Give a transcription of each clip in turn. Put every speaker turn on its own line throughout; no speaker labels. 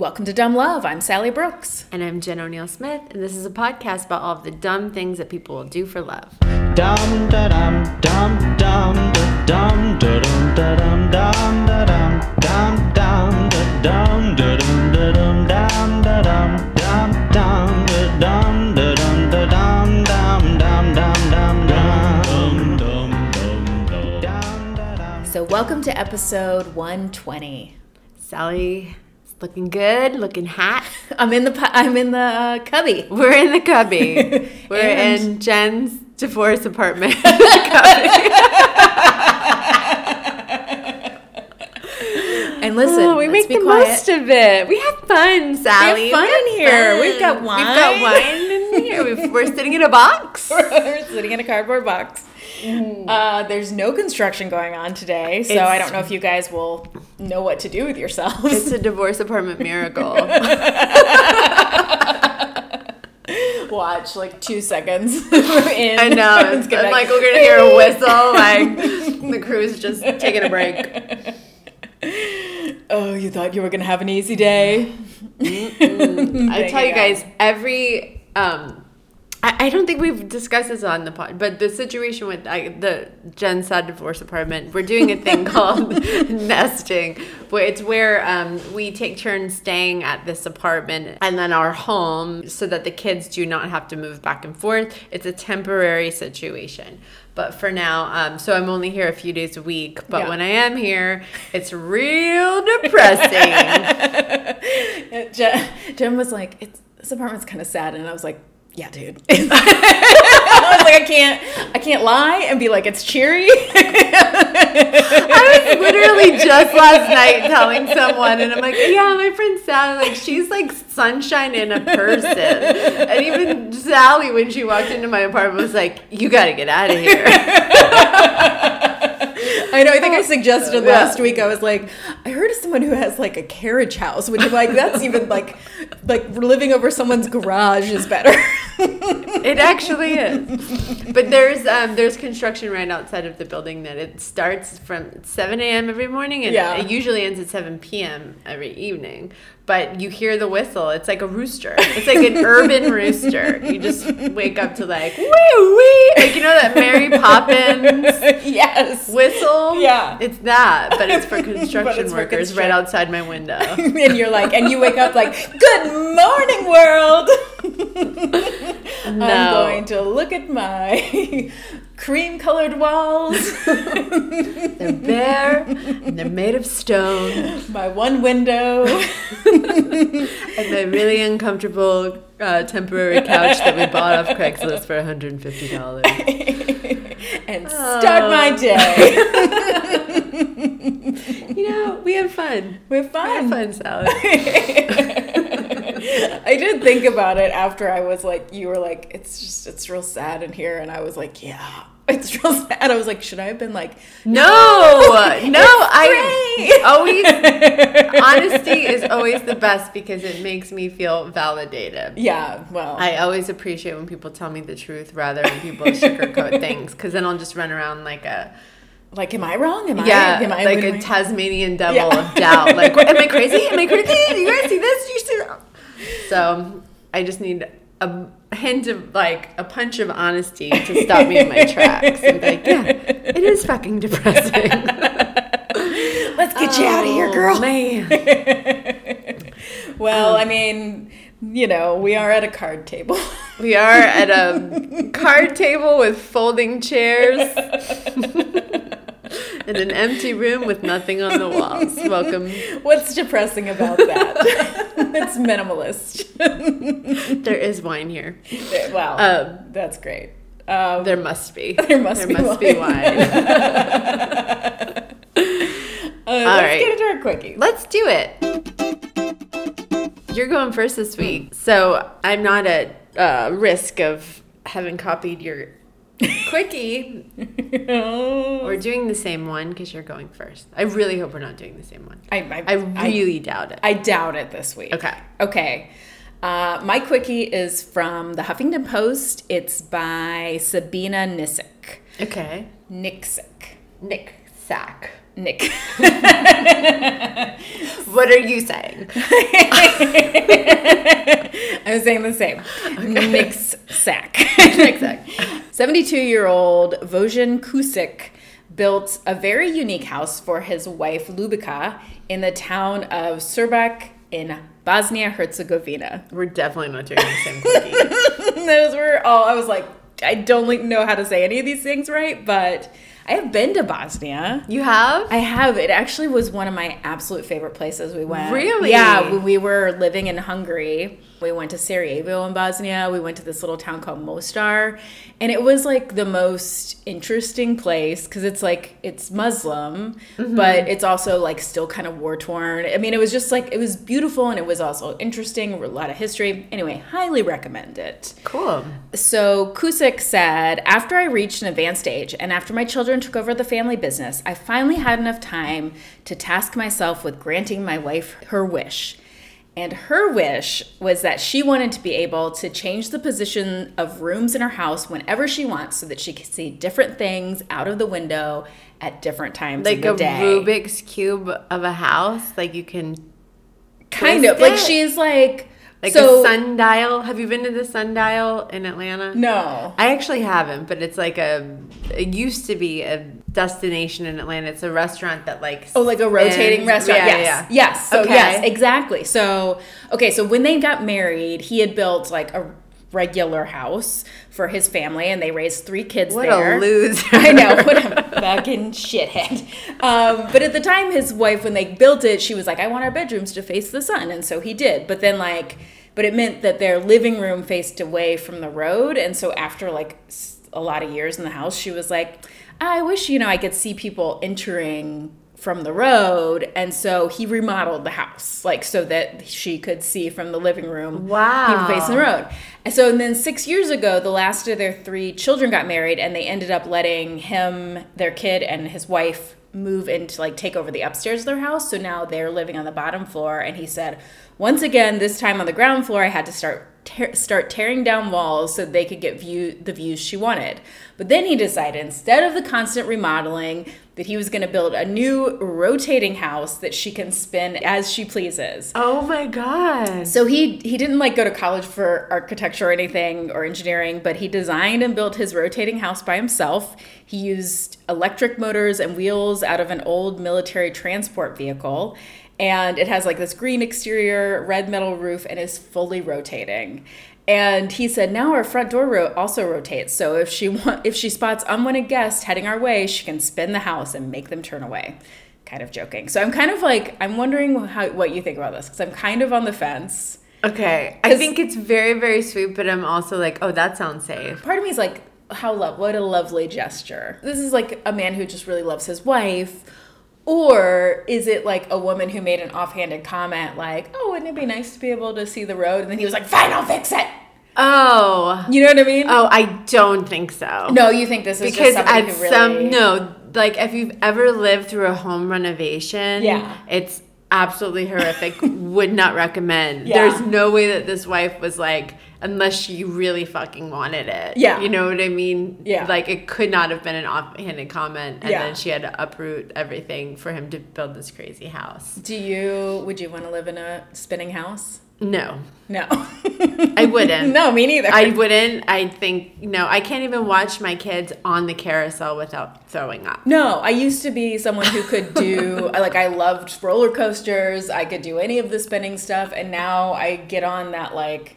Welcome to Dumb Love. I'm Sally Brooks.
And I'm Jen O'Neill Smith, and this is a podcast about all of the dumb things that people will do for love.
Dum da dum dum dum da dum da dum da dum dum da dum dum dum da dum da dum da dum dum da dum dum dum da dum da dum da dum dum dum dum dum dum dum dum dum dum da dum
So, welcome to episode 120.
Sally is looking good, looking hot.
I'm in the I'm in the uh, cubby.
We're in the cubby. We're in Jen's divorce apartment.
And listen,
Oh, we make the
quiet.
most of it. We have fun, Sally.
fun
We
in here.
fun.
We've got wine.
We've got wine in here. We've, we're sitting in a box.
We're sitting in a cardboard box. Uh, there's no construction going on today, so I don't know if you guys will know what to do with yourselves.
It's a divorce apartment miracle.
Watch like two seconds in.
I know.
It's gonna be
like we're gonna hear a whistle, like the crew's just taking a break.
Oh, you thought you were gonna have an easy day?
I tell
you
you guys, every um I, I don't think we've discussed this on the pod, but the situation with I, the Jen Sad divorce apartment, we're doing a thing called nesting, where it's where um, we take turns staying at this apartment and then our home, so that the kids do not have to move back and forth. It's a temporary situation, but for now, um, so I'm only here a few days a week. But
Yeah.
when I am here, it's real depressing.
Jen, Jen was like, it's, "This apartment's kind of sad," and I was like, "Yeah, dude." I was like, "I can't, I can't lie and be like it's cheery."
I was literally just last night telling someone, and I'm like, yeah, my friend Sally, like, she's like sunshine in a person. And even Sally, when she walked into my apartment, was like, you gotta get out of here.
I know. I think I suggested
Yeah.
last week. I was like, I heard of someone who has like a carriage house, which like that's even like like living over someone's garage is better.
It actually is. But there's um, there's construction right outside of the building that it starts from 7 a.m. every morning and
Yeah.
it usually ends at 7 p.m. every evening. But you hear the whistle. It's like a rooster. It's like an urban rooster. You just wake up to like wee wee, like you know that Mary Poppins
yes.
whistle.
Yeah.
it's that, but it's for construction
for
workers right
construction.
outside my window.
and you're like, and you wake up like, "Good morning, world." I'm going to look at my cream-colored walls,
They're bare and they're made of stone.
my one window.
And the really uncomfortable uh, temporary couch that we bought off Craigslist for $150.
and start my day.
You know, we have fun.
We're
We have
fun.
fun, Sally.
I did think about it after I was like, you were like, it's just, it's real sad in here. And I was like, yeah, it's real sad. I was like, should I have been like,
No, no, I always, honesty is always the best because it makes me feel validated.
yeah, well,
I always appreciate when people tell me the truth rather than people sugarcoat things because then I'll just run around like a
like, am I wrong? Am
yeah,
I, am I
like a Tasmanian devil
Yeah.
of doubt. Like, am I crazy? Am I crazy? Do you guys see this? You see? So I just need a hint of like a punch of honesty to stop me in my tracks. And be like, yeah, it is fucking depressing.
Let's get you out of here,
Oh,
girl.
Man,
Well, um, I mean, you know, we are at a card table.
we are at a card table with folding chairs. In an empty room with nothing on the walls. Welcome.
What's depressing about that? it's minimalist.
There is wine here.
wow,
Um,
that's great. Um,
There must be.
There must
there
be
must
wine.
be wine.
uh, let's
right.
get into our quickie.
Let's do it. You're going first this week, so I'm not at uh, risk of having copied your quickie. We're doing the same one because you're going first. I really hope we're not doing the same one.
I, I,
I really doubt it.
I doubt it this week.
Okay.
Okay. Uh, my quickie is from the Huffington Post. It's by Sabina Nisik.
Okay.
Nixick.
Nick Sack.
Nick.
What are you saying?
I'm saying the same. Nick's sack.
Nick's sack.
72 year old Vojan Kusik built a very unique house for his wife Lubica in the town of Srbak in Bosnia Herzegovina.
We're definitely not doing the same quickie.
Those were all, I was like, I don't know how to say any of these things right, but I have been to Bosnia.
You have?
I have. It actually was one of my absolute favorite places we went.
Really?
Yeah, when we were living in Hungary, we went to Sarajevo in Bosnia. We went to this little town called Mostar, and it was like the most interesting place because it's like it's Muslim,
Mm-hmm.
but it's also like still kind of war torn. I mean, it was just like it was beautiful and it was also interesting. A lot of history. Anyway, highly recommend it.
Cool.
So Kusik said, after I reached an advanced age and after my children took over the family business, I finally had enough time to task myself with granting my wife her wish. And her wish was that she wanted to be able to change the position of rooms in her house whenever she wants so that she could see different things out of the window at different times
Like a
day.
Rubik's Cube of a house. Like you can.
kind of. Like she's like,
Like
so,
a sundial. Have you been to the sundial in Atlanta?
No.
I actually haven't, but it's like a. It used to be a destination in Atlanta. It's a restaurant that like.
Oh, like a rotating
spins-
restaurant.
Yeah,
yes.
yeah.
Yes. So
Okay.
yes, exactly. So okay, so when they got married, he had built like a regular house for his family and they raised three kids
What
there.
a loser!
I know, what a fucking shithead. Um, but at the time, his wife, when they built it, she was like, I want our bedrooms to face the sun. And so he did. But then, like, but it meant that their living room faced away from the road. And so after like a lot of years in the house, she was like, I wish, you know, I could see people entering from the road. And so he remodeled the house, like, so that she could see from the living room
Wow.
people facing the road. And so, and then six years ago, the last of their three children got married, and they ended up letting him, their kid, and his wife move into like take over the upstairs of their house. So now they're living on the bottom floor. And he said, once again, this time on the ground floor, I had to start. Tear, start tearing down walls so they could get view the views she wanted. But then he decided instead of the constant remodeling that he was going to build a new rotating house that she can spin as she pleases.
Oh my god.
So he he didn't like go to college for architecture or anything or engineering, but he designed and built his rotating house by himself. He used electric motors and wheels out of an old military transport vehicle. And it has like this green exterior, red metal roof, and is fully rotating. And he said, now our front door ro- also rotates. So if she want, if she spots unwanted guests heading our way, she can spin the house and make them turn away. Kind of joking. So I'm kind of like, I'm wondering how, what you think about this because I'm kind of on the fence.
Okay, I think it's very very sweet, but I'm also like, oh, that sounds safe.
Part of me is like, how love, what a lovely gesture. This is like a man who just really loves his wife. Or is it like a woman who made an offhanded comment like, oh, wouldn't it be nice to be able to see the road? And then he was like, fine, I'll fix it.
Oh,
You know what I mean?
oh, I don't think so.
No, you think this is
because at
really...
some no, like if you've ever lived through a home renovation,
Yeah.
it's absolutely horrific. Would not recommend.
Yeah.
There's no way that this wife was like, unless she really fucking wanted it.
Yeah.
you know what I mean.
Yeah.
like it could not have been an offhanded comment, and
Yeah.
then she had to uproot everything for him to build this crazy house.
Do you, would you want to live in a spinning house?
No,
No.
I wouldn't.
no, me neither.
I wouldn't. I think no. I can't even watch my kids on the carousel without throwing up.
No, I used to be someone who could do like I loved roller coasters. I could do any of the spinning stuff, and now I get on that like,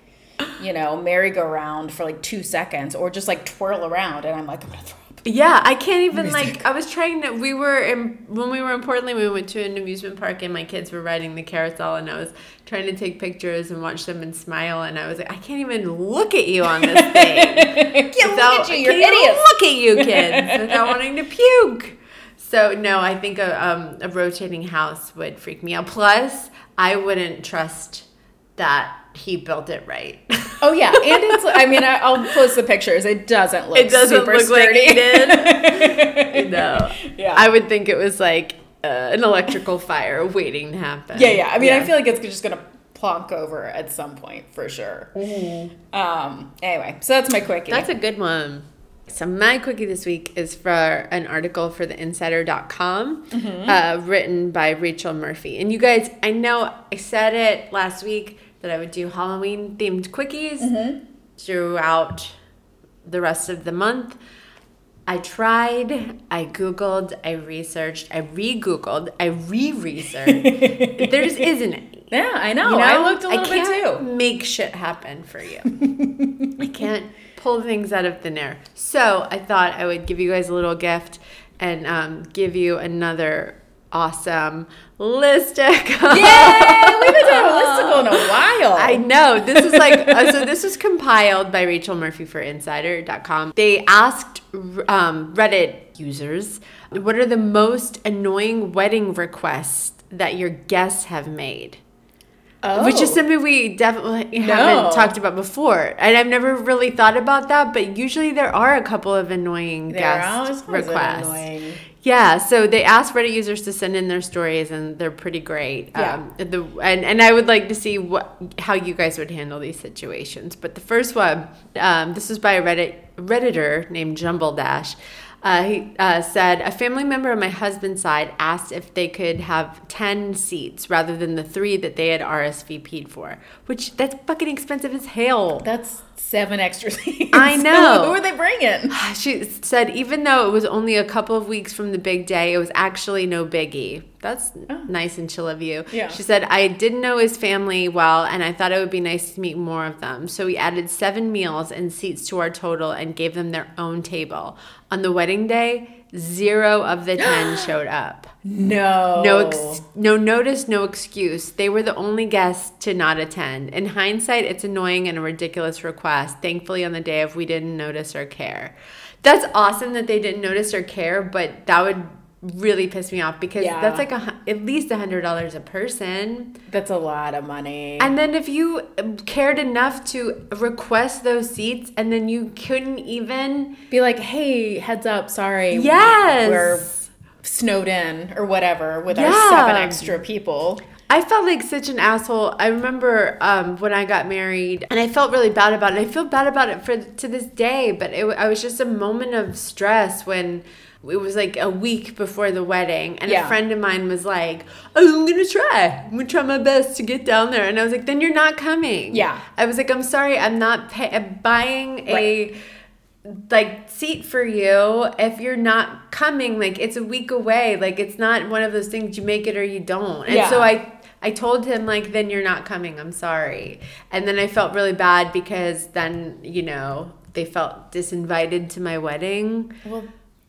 you know, merry-go-round for like two seconds, or just like twirl around, and I'm like, I'm gonna throw up.
Yeah, I can't even like. I was trying to. We were in when we were in Portland. We went to an amusement park, and my kids were riding the carousel, and I was trying to take pictures and watch them and smile. And I was like, I can't even look at you on this thing.
Can't look at you, you're
I can't even
idiots.
Look at you, kids, without wanting to puke. So no, I think a um, a rotating house would freak me out. Plus, I wouldn't trust that he built it right.
Oh yeah, and it's I mean I, I'll post the pictures. It doesn't look
it doesn't
super
look like
sturdy.
he did. no.
Yeah.
I would think it was like uh, an electrical fire waiting to happen.
Yeah, yeah. I mean, I feel like it's just gonna plonk over at some point for sure.
Mm-hmm.
Um. Anyway, so that's my quickie.
that's a good one. So my quickie this week is for an article for the insider.com
Mm-hmm.
uh, written by Rachel Murphy. And you guys, I know I said it last week that I would do Halloween themed quickies
Mm-hmm.
throughout the rest of the month. I tried, I Googled, I researched, I re Googled, I re researched. there just isn't any.
Yeah, I know.
You know?
I looked a little bit
can't
too.
Make shit happen for you. I can't pull things out of thin air. So I thought I would give you guys a little gift and um, give you another awesome listic.
Yay! We haven't done a listicle in a while.
I know. This is like, uh, so this was compiled by Rachel Murphy for Insider.com. They asked um, Reddit users, what are the most annoying wedding requests that your guests have made?
oh.
Which is something we definitely
No.
haven't talked about before. And I've never really thought about that, but usually there are a couple of annoying
They're
guest requests.
annoying.
Yeah, so they asked Reddit users to send in their stories, and they're pretty great.
Yeah.
Um, the and, and I would like to see what how you guys would handle these situations. But the first one, um, this is by a Reddit redditor named Jumble Dash. Uh, he uh, said a family member on my husband's side asked if they could have ten seats rather than the three that they had RSVP'd for, which that's fucking expensive as hell.
That's seven extra seats.
I know.
Who are they bringing?
She said even though it was only a couple of weeks from the big day, it was actually no biggie. That's oh. nice and chill of you.
Yeah.
She said, I didn't know his family well, and I thought it would be nice to meet more of them. So we added seven meals and seats to our total and gave them their own table. On the wedding day, zero of the 10 showed up.
No.
No, ex- no notice, no excuse. They were the only guests to not attend. In hindsight, it's annoying and a ridiculous request. Thankfully, on the day of, we didn't notice or care. That's awesome that they didn't notice or care, but that would really piss me off because
Yeah.
that's like a, at least a hundred dollars a person.
That's a lot of money.
And then if you cared enough to request those seats and then you couldn't even
Be like, hey, heads up, sorry.
Yes.
We're snowed in or whatever with our seven extra people.
I felt like such an asshole. I remember um, when I got married, and I felt really bad about it. I feel bad about it for to this day. But it, I was just a moment of stress when it was like a week before the wedding, and
Yeah.
a friend of mine was like, "Oh, I'm gonna try. I'm gonna try my best to get down there." And I was like, "Then you're not coming."
Yeah.
I was like, "I'm sorry. I'm not pay- buying a." like seat for you if you're not coming like it's a week away like it's not one of those things you make it or you don't and
Yeah.
so i i told him like then you're not coming i'm sorry and then i felt really bad because then you know they felt disinvited to my wedding
Well,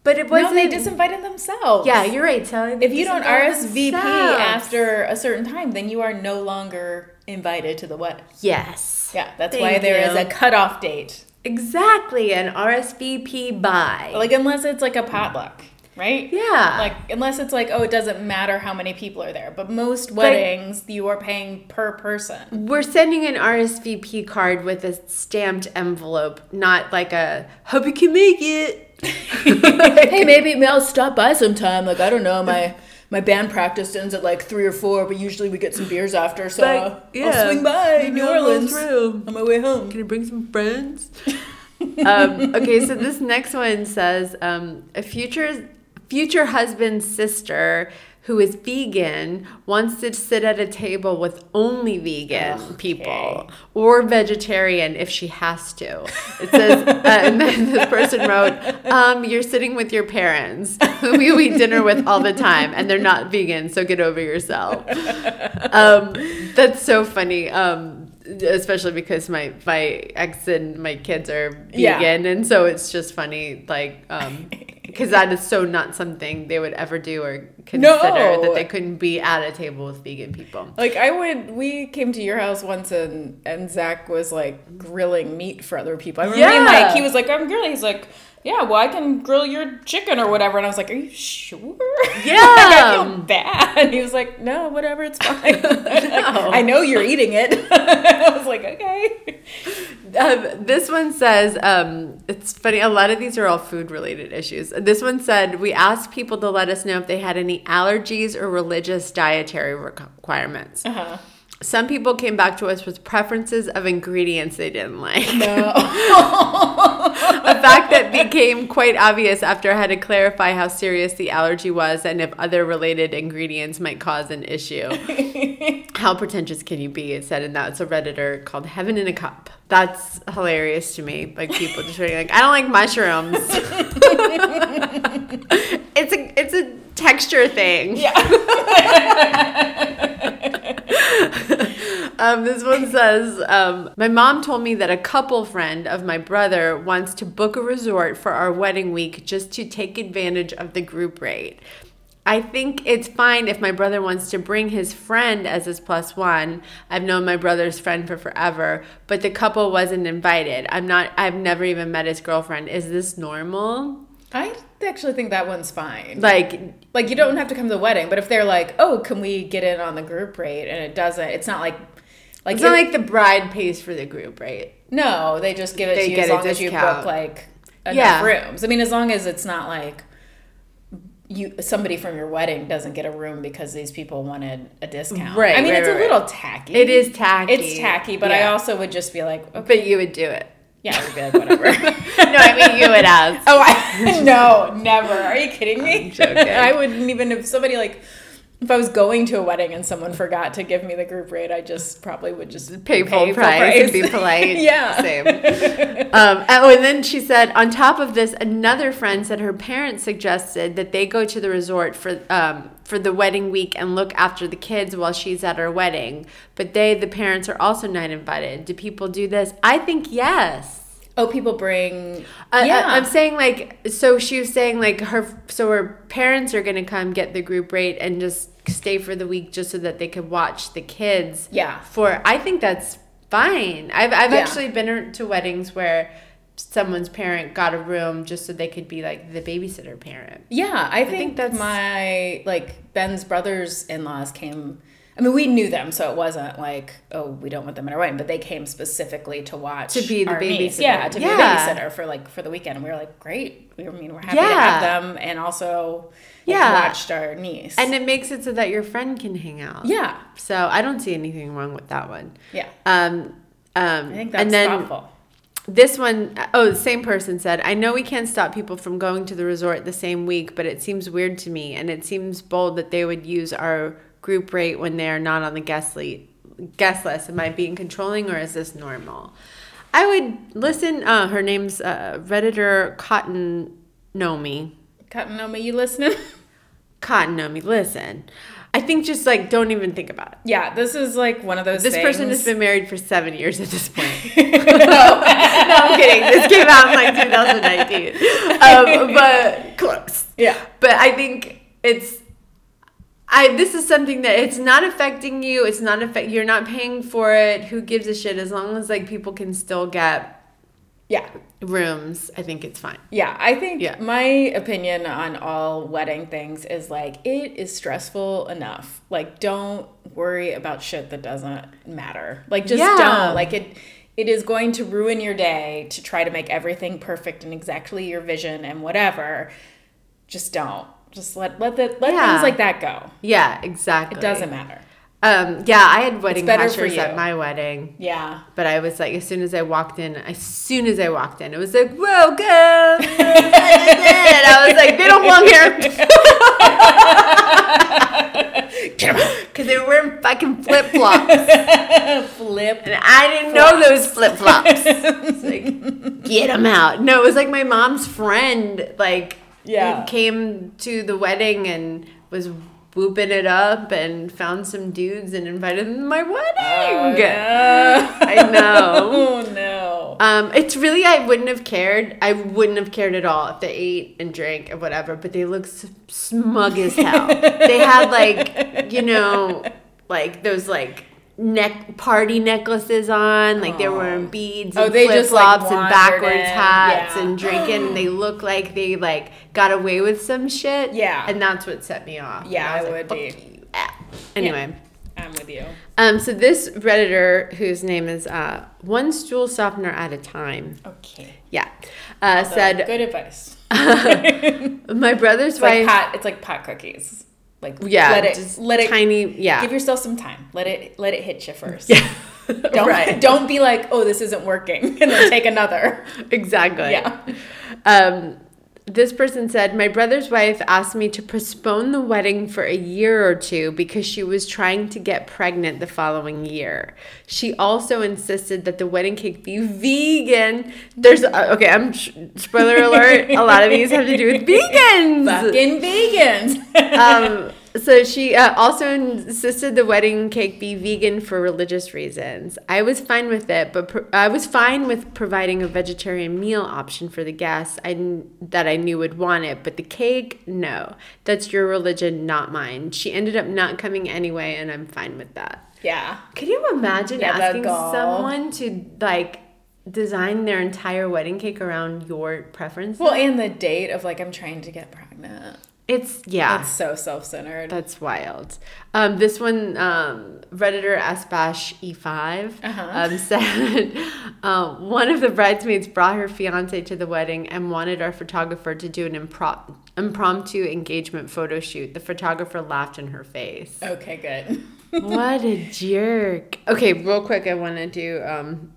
but it wasn't No,
they disinvited themselves.
yeah you're right Sally. They
If you don't RSVP
themselves.
after a certain time, then you are no longer invited to the wedding.
yes
Yeah, that's
Thank
why there is
you.
a cutoff date.
exactly an rsvp by
Like, unless it's like a potluck, right?
yeah
Like, unless it's like, oh, it doesn't matter how many people are there. But most weddings, you are paying per person.
We're sending an RSVP card with a stamped envelope, not like a hope you can make it.
Hey, maybe I'll stop by sometime. Like, I don't know, my my band practice ends at like three or four, but usually we get some beers after, so
Like,
I'll
yeah,
swing by New
I'll
Orleans
through.
on my way home.
Can I bring some friends? um, okay, so this next one says um, a future future husband's sister who is vegan wants to sit at a table with only vegan
Okay.
people or vegetarian if she has to. It says, uh, and then this person wrote, um, "You're sitting with your parents, who you eat dinner with all the time, and they're not vegan, so get over yourself." um, that's so funny. Um, especially because my my ex and my kids are
Yeah.
vegan, and so it's just funny, like, um, because that is so not something they would ever do or consider
No.
that they couldn't be at a table with vegan people.
Like I would, we came to your house once, and and Zach was like grilling meat for other people. I remember
Yeah.
like, he was like, I'm grilling. He's like, yeah, well, I can grill your chicken or whatever. And I was like, Are you sure?
Yeah.
like, I feel bad. And he was like, No, whatever, it's fine. I know you're eating it. I was like, Okay.
Um, this one says, um, it's funny, a lot of these are all food related issues. This one said, We asked people to let us know if they had any allergies or religious dietary requirements.
Uh-huh.
Some people came back to us with preferences of ingredients they didn't like.
No.
a fact that became quite obvious after I had to clarify how serious the allergy was and if other related ingredients might cause an issue. how pretentious can you be? It said in that. It's a Redditor called Heaven in a Cup. That's hilarious to me. Like people just being like, I don't like mushrooms. it's a it's a texture thing.
Yeah.
Um, this one says, um, My mom told me that a couple friend of my brother wants to book a resort for our wedding week just to take advantage of the group rate. I think it's fine if my brother wants to bring his friend as his plus one. I've known my brother's friend for forever, but the couple wasn't invited. I'm not, I've never even met his girlfriend. Is this normal?
I actually think that one's fine.
Like,
Like you don't have to come to the wedding, but if they're like, "Oh, can we get in on the group rate?" and it doesn't, it's not like like
it's not like the bride pays for the group, right?
no, they just give it
They
to you as long as you book like enough
Yeah.
rooms. I mean, as long as it's not like you somebody from your wedding doesn't get a room because these people wanted a discount.
Right,
I mean,
right,
it's
right,
a little tacky.
It is tacky.
It's tacky, but I also would just be like, okay,
But you would do it.
Yeah, would be like, whatever.
No, I mean, you would ask.
Oh, I, no, never. Are you kidding me?
joking.
I wouldn't even if somebody like if I was going to a wedding and someone forgot to give me the group rate, I just probably would just
pay full price, and be polite.
yeah.
Same. um, oh, and then she said, on top of this, another friend said her parents suggested that they go to the resort for um, for the wedding week and look after the kids while she's at her wedding. But they, the parents, are also not invited. Do people do this? I think yes.
Oh, people bring.
I,
yeah,
I, am saying like so she was saying like her so her parents are gonna come get the group rate and just stay for the week just so that they could watch the kids
Yeah.
for i think that's fine i've, I've
Yeah.
actually been er, to weddings where someone's parent got a room just so they could be like the babysitter parent
Yeah, I think,
think
that's
that's-
my like Ben's brothers in laws came. I mean, we knew them, so it wasn't like, oh, we don't want them in our wedding, but they came specifically to watch
To be the
our niece.
babysitter.
Yeah, to be
Yeah.
a babysitter for like for the weekend. And we were like, great. I mean, we're happy to have them, and also like,
Yeah.
watched our niece.
and it makes it so that your friend can hang out
yeah,
so i don't see anything wrong with that one
yeah,
um um
I think that's
and then
thoughtful.
This one, oh, the same person said, I know we can't stop people from going to the resort the same week, but it seems weird to me, and it seems bold that they would use our group rate when they are not on the guest list. Guest list. Am I being controlling, or is this normal? I would listen. Uh, her name's uh, Redditor Cotton Nomi.
Cotton Nomi, you listening?
Cotton Nomi, listen. I think just like don't even think about it.
yeah, this is like one of those.
This person has been married for seven years at this point. no, I'm kidding. This came out in like 2019. Um, but close.
Yeah.
But I think it's I this is something that it's not affecting you. It's not affect you're not paying for it. Who gives a shit as long as like people can still get
Yeah.
rooms, I think it's fine.
Yeah, I think
Yeah.
my opinion on all wedding things is like it is stressful enough. Like don't worry about shit that doesn't matter. Like just
Yeah.
don't. Like it it is going to ruin your day to try to make everything perfect and exactly your vision and whatever. Just don't. Just let let the let
Yeah.
things like that go.
Yeah, exactly.
It doesn't matter.
Um yeah, I had wedding pictures at my wedding.
Yeah.
But I was like, as soon as I walked in, as soon as I walked in, it was like, welcome. and I was like, they don't belong here. Because they were wearing fucking flip flops.
Flip.
And I didn't know those flip flops. Like, get them out. No, it was like my mom's friend, like,
Yeah.
came to the wedding and was whooping it up and found some dudes and invited them to my wedding. I know.
Oh no.
Um, it's really I wouldn't have cared. I wouldn't have cared at all if they ate and drank and whatever. But they looked smug as hell. they had like you know like those like neck party necklaces on. Like they were wearing beads.
Oh,
and
they
flip
just, like,
flops and backwards
in.
hats
Yeah.
and drinking. and they look like they like got away with some shit.
Yeah.
and that's what set me off.
Yeah,
I was
it
like,
would be.
Anyway.
I'm with you.
Um, so this redditor, whose name is uh, one stool softener at a time,
Okay.
yeah, uh, said
good advice.
my brother's
It's like pot. It's like pot cookies. Like
Yeah,
let it
just
let it
tiny- yeah.
Give yourself some time. Let it let it hit you first.
Yeah.
Don't
Right.
don't be like, oh, this isn't working, and then take another.
Exactly.
Yeah.
Um, this person said, My brother's wife asked me to postpone the wedding for a year or two because she was trying to get pregnant the following year. She also insisted that the wedding cake be vegan. There's, uh, okay, I'm, spoiler alert, a lot of these have to do with vegans.
Fucking vegans.
um, so she uh, also insisted the wedding cake be vegan for religious reasons. I was fine with it, but pro- I was fine with providing a vegetarian meal option for the guests I kn- that I knew would want it. But the cake, no, that's your religion, not mine. She ended up not coming anyway, and I'm fine with that.
yeah.
Can you imagine
Yeah,
asking someone to like design their entire wedding cake around your preference?
Well, and the date of like I'm trying to get pregnant.
It's yeah.
It's so self-centered.
That's wild. Um, this one, um, Redditor Asbash E5
Uh-huh.
um, said um, one of the bridesmaids brought her fiance to the wedding and wanted our photographer to do an impro- impromptu engagement photo shoot. The photographer laughed in her face.
okay, good.
what a jerk. Okay, real quick, I want to do um,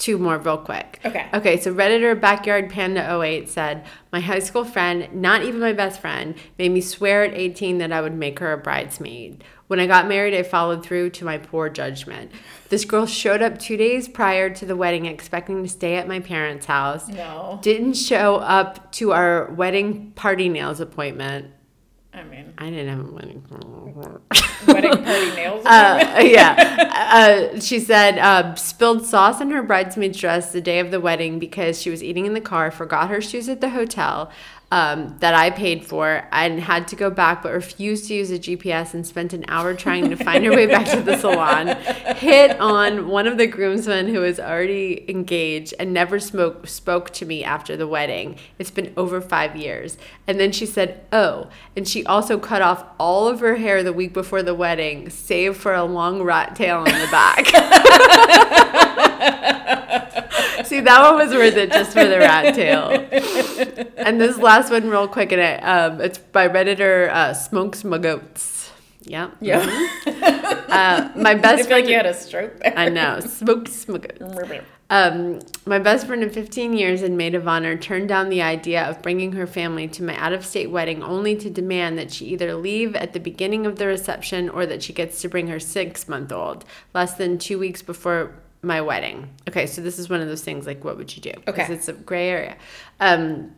two more real quick.
Okay.
Okay, so Redditor Backyard Panda 08 said, My high school friend, not even my best friend, made me swear at 18 that I would make her a bridesmaid. When I got married, I followed through to my poor judgment. This girl showed up two days prior to the wedding expecting to stay at my parents' house.
No.
Didn't show up to our wedding party nails appointment.
I mean,
I didn't have a wedding.
wedding party nails.
uh, yeah. Uh, she said uh, spilled sauce in her bridesmaid's dress the day of the wedding because she was eating in the car, forgot her shoes at the hotel um, that I paid for, and had to go back, but refused to use a GPS and spent an hour trying to find her way back to the salon. Hit on one of the groomsmen who was already engaged and never spoke spoke to me after the wedding. It's been over five years. And then she said, "Oh," and she also cut off all of her hair the week before the wedding, save for a long rat tail on the back. See, that one was worth it just for the rat tail. And this last one, real quick, and it, um, it's by redditor uh, Smokes Mugoats. Yeah.
yeah.
Uh, my
I
best
feel like
friend.
you had a stroke there.
I know. Smokes Mugoats. Um, my best friend of 15 years and maid of honor turned down the idea of bringing her family to my out of state wedding only to demand that she either leave at the beginning of the reception or that she gets to bring her six month old less than two weeks before my wedding. Okay, so this is one of those things like, what would you do?
Okay.
It's a gray area. Um,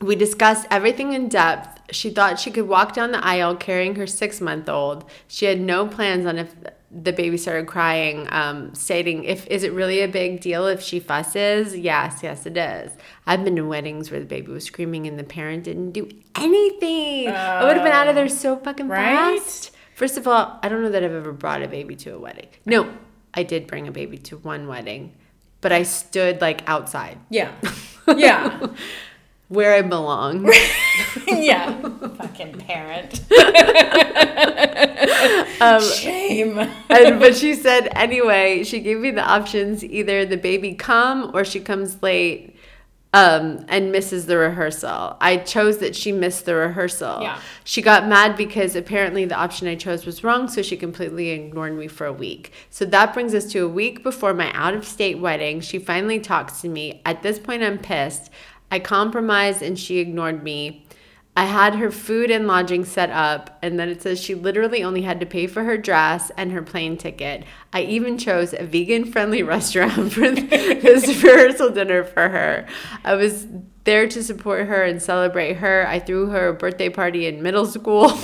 we discussed everything in depth. She thought she could walk down the aisle carrying her six month old. She had no plans on if the baby started crying, um, stating, "If is it really a big deal if she fusses? Yes, yes, it is. I've been to weddings where the baby was screaming and the parent didn't do anything. I would have been out of there so fucking
Right?
fast. First of all, I don't know that I've ever brought a baby to a wedding. No, I did bring a baby to one wedding, but I stood like outside
Yeah. Yeah.
where I belong.
yeah. Fucking parent.
Um,
Shame.
and, but she said anyway, she gave me the options either the baby come or she comes late um, and misses the rehearsal. I chose that she missed the rehearsal.
Yeah.
She got mad because apparently the option I chose was wrong, so she completely ignored me for a week. So that brings us to a week before my out of state wedding. She finally talks to me. At this point, I'm pissed. I compromised and she ignored me. I had her food and lodging set up, and then it says she literally only had to pay for her dress and her plane ticket. I even chose a vegan friendly restaurant for this rehearsal dinner for her. I was there to support her and celebrate her. I threw her a birthday party in middle school.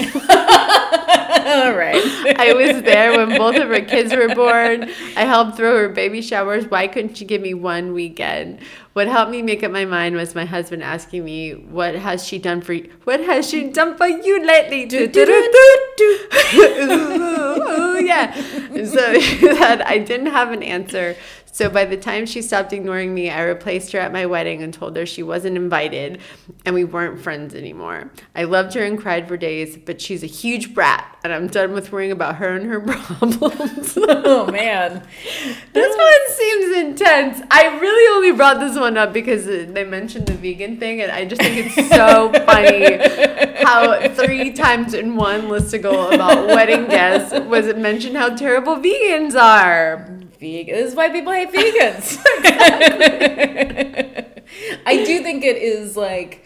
All right.
I was there when both of her kids were born. I helped throw her baby showers. Why couldn't she give me one weekend? What helped me make up my mind was my husband asking me, "What has she done for you? What has she done for you lately?" Do, do, do, do, do. Ooh, yeah. So that I didn't have an answer. So by the time she stopped ignoring me, I replaced her at my wedding and told her she wasn't invited and we weren't friends anymore. I loved her and cried for days, but she's a huge brat and I'm done with worrying about her and her problems.
Oh man.
This one seems intense. I really only brought this one up because they mentioned the vegan thing, and I just think it's so funny how three times in one listicle about wedding guests was it mentioned how terrible vegans are.
Vegan. This is why people hate vegans. I do think it is like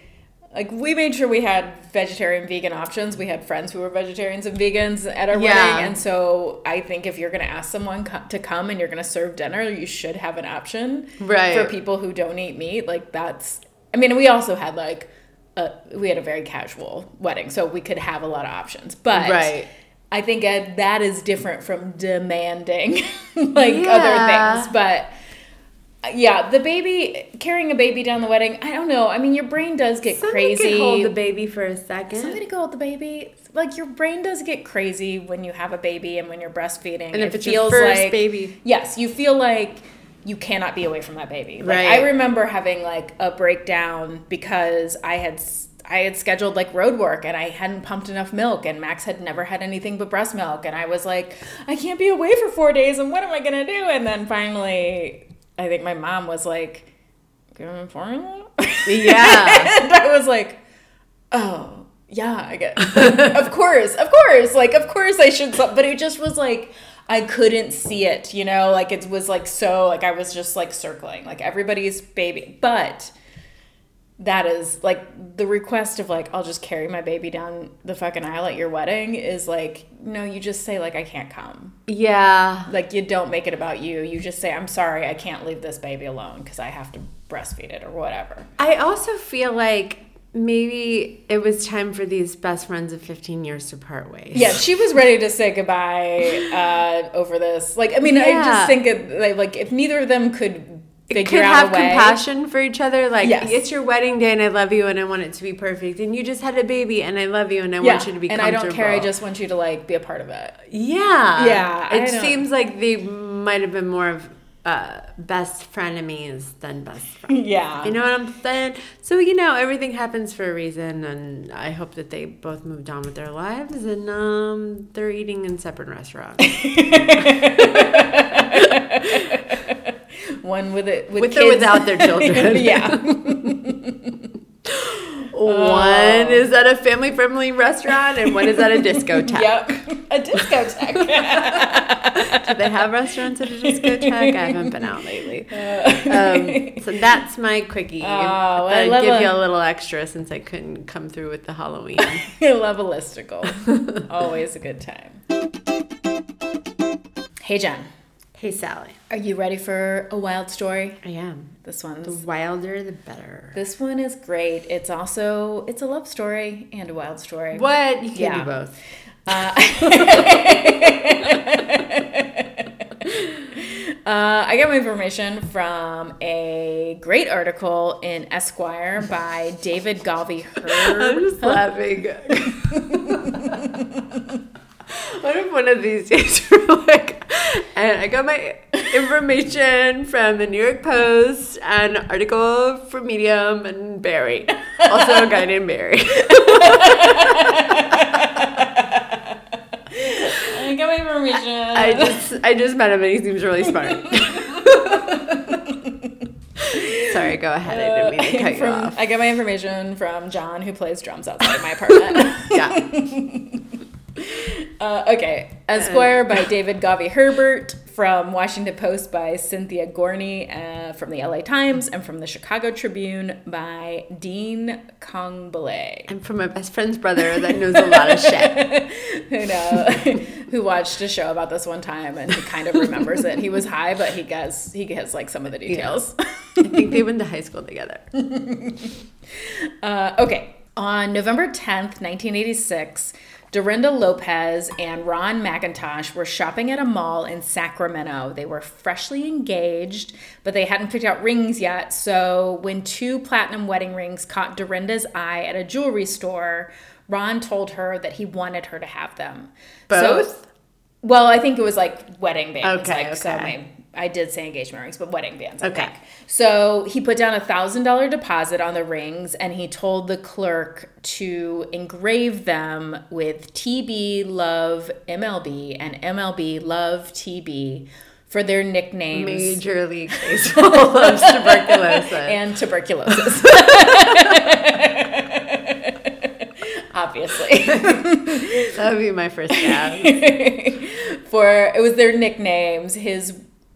like we made sure we had vegetarian vegan options. We had friends who were vegetarians and vegans at our
Yeah.
wedding, and so I think if you're going to ask someone co- to come and you're going to serve dinner, you should have an option
Right.
for people who don't eat meat. Like that's. I mean, we also had like a, we had a very casual wedding, so we could have a lot of options, but
Right.
I think uh, that is different from demanding like
Yeah.
other things, but yeah, the baby carrying a baby down the wedding. I don't know. I mean, your brain does get
Somebody
crazy.
could hold the baby for a second.
Somebody go hold the baby. Like your brain does get crazy when you have a baby and when you're breastfeeding.
and if it's your first baby.
yes, you feel like you cannot be away from that baby. Like,
Right.
I remember having like a breakdown because I had I had scheduled like road work and I hadn't pumped enough milk and Max had never had anything but breast milk and I was like I can't be away for 4 days and what am I going to do? And then finally I think my mom was like give him formula?
Yeah.
and I was like oh yeah i get of course of course like of course i should but it just was like i couldn't see it you know like it was like so like i was just like circling like everybody's baby but that is like the request of like i'll just carry my baby down the fucking aisle at your wedding is like no you just say like i can't come
yeah.
like you don't make it about you you just say i'm sorry i can't leave this baby alone because i have to breastfeed it or whatever
I also feel like maybe it was time for these best friends of 15 years to part ways.
Yeah, she was ready to say goodbye uh, over this. Like, I mean, I just think it, like, like if neither of them could figure
could
out
have
a way.
compassion for each other. Like,
Yes.
it's your wedding day and I love you and I want it to be perfect. And you just had a baby and I love you and I
Yeah,
want you to be
and I don't care. I just want you to like be a part of it.
Yeah.
Yeah,
It seems like they might have been more of uh, best frenemies than best friends.
Yeah,
You know what I'm saying? So, you know, everything happens for a reason, and I hope that they both moved on with their lives and um, they're eating in separate restaurants.
one with it with,
with or without their children.
yeah,
One is at a family friendly restaurant, and one is at a discotheque.
yep, a discotheque.
Do they have restaurants at a discotheque? I haven't been out lately. Um, so that's my quickie.
Oh, I
I'd
love
give
a-
you a little extra since I couldn't come through with the Halloween.
I love a listicle. Always a good time. Hey, Jen,
hey, Sally.
are you ready for a wild story?
I am.
This
The
one's
wilder, the better.
This one is great. It's also it's a love story and a wild story.
What? You can't
Yeah.
do both.
Uh, I got my information from a great article in Esquire by David Gauvey
I'm just laughing. what if one of these days we're like, and I got my information from the New York Post, an article from Medium, and Barry. Also a guy named Barry.
I got my information.
I just I just met him and he seems really smart. Sorry, go ahead. I didn't mean to uh, cut you off.
I got my information from John, who plays drums outside of my apartment.
Yeah.
Uh, okay, Esquire by David Gauvey Herbert, from Washington Post by Cynthia Gorney, uh, from the LA Times, and from the Chicago Tribune by Dean Kongbele,
I'm from my best friend's brother that knows a lot of shit.
who know, who watched a show about this one time and he kind of remembers it. He was high, but he gets he gets like some of the details.
I think they went to high school together.
Uh, okay. On November 10th, 1986, Dorinda Lopez and Ron McIntosh were shopping at a mall in Sacramento. They were freshly engaged, but they hadn't picked out rings yet. So when two platinum wedding rings caught Dorinda's eye at a jewelry store, Ron told her that he wanted her to have them. So-
Both?
well, I think it was like wedding bands.
Okay,
like, So
okay.
maybe, I did say engagement rings, but wedding bands. I
Okay.
think. So he put down a thousand dollar deposit on the rings, and he told the clerk to engrave them with TB Love MLB and MLB Love TB for their nicknames
Major League Baseball loves tuberculosis.
and tuberculosis. Obviously.
that would be my first guess.
for it was their nicknames. His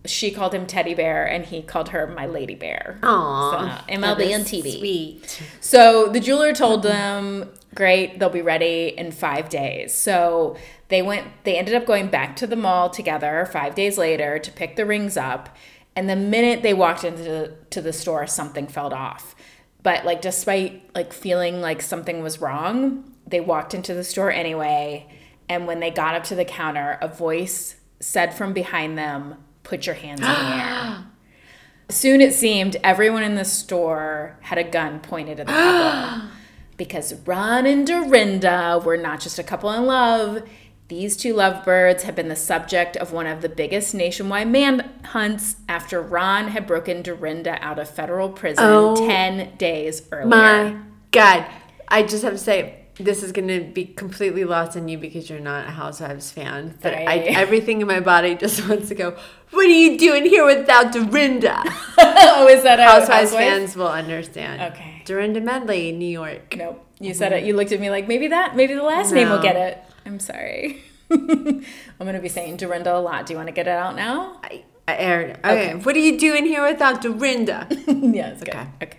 she called him Teddy Bear and he called her My Lady Bear.
Aww.
So, MLB and TB.
Sweet.
So the jeweler told them, "Great, they'll be ready in 5 days." So they went they ended up going back to the mall together 5 days later to pick the rings up. And the minute they walked into the, to the store, something fell off. But like despite like feeling like something was wrong, they walked into the store anyway. And when they got up to the counter, a voice said from behind them, "Put your hands in the air." Soon it seemed everyone in the store had a gun pointed at the couple. because Ron and Dorinda were not just a couple in love. These two lovebirds had been the subject of one of the biggest nationwide manhunts after Ron had broken Dorinda out of federal prison
Oh
10 days earlier.
My God. I just have to say, this is going to be completely lost on you because you're not a Housewives fan. But I, everything in my body just wants to go, What are you doing here without Dorinda?
oh, is that a
Housewives
housewife?
fans will understand.
Okay.
Dorinda Medley, New York.
Nope. You said it. You looked at me like maybe that, maybe the last name will get it. I'm sorry. I'm going to be saying Dorinda a lot. Do you want to get it out now?
I, I aired. Okay.
Okay.
What are you doing here without Dorinda?
yeah, it's good.
Okay.
Okay.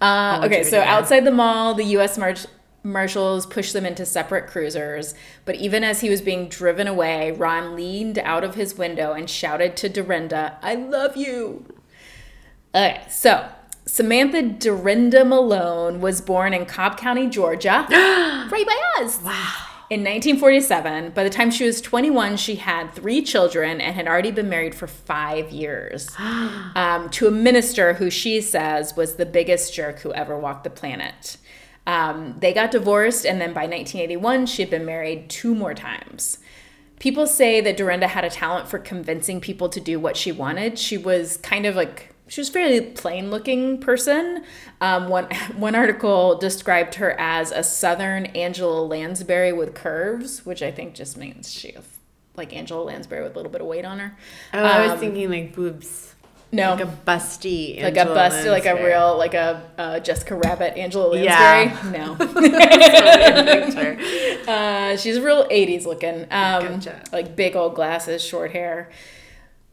Uh, okay, so outside the mall, the U.S. Mar- marshals pushed them into separate cruisers. But even as he was being driven away, Ron leaned out of his window and shouted to Dorinda, I love you. Okay, so Samantha Dorinda Malone was born in Cobb County, Georgia, right by us. Wow. In 1947, by the time she was 21, she had three children and had already been married for five years um, to a minister who she says was the biggest jerk who ever walked the planet. Um, they got divorced, and then by 1981, she had been married two more times. People say that Dorinda had a talent for convincing people to do what she wanted. She was kind of like she was a fairly plain looking person. Um, one one article described her as a Southern Angela Lansbury with curves, which I think just means she like Angela Lansbury with a little bit of weight on her.
Oh, I was
Um,
thinking like boobs.
No,
Like a busty.
like a
Angela
bust, like a real, like a uh, Jessica Rabbit, Angela Lansbury. Yeah.
No.
Uh, she's a real 80s looking. Um,
Gotcha.
Like big old glasses, short hair.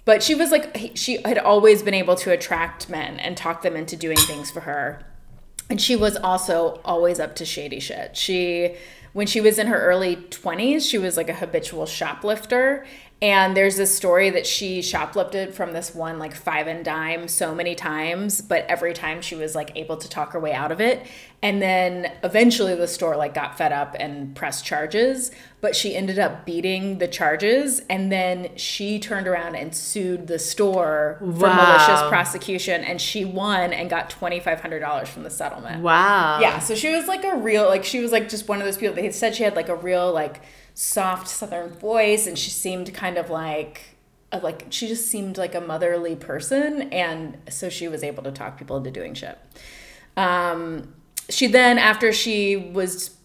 But she was like, she had always been able to attract men and talk them into doing things for her. And she was also always up to shady shit. She, when she was in her early 20s, she was like a habitual shoplifter. And there's this story that she shoplifted from this one like five and dime so many times, but every time she was like able to talk her way out of it. And then eventually the store like got fed up and pressed charges, but she ended up beating the charges. And then she turned around and sued the store for malicious prosecution and she won and got $2,500 from the settlement.
Wow.
Yeah, so she was like a real, like she was like just one of those people. They said she had like a real like soft Southern voice, and she seemed kind of like, like she just seemed like a motherly person, and so she was able to talk people into doing shit. Um, she then, after she was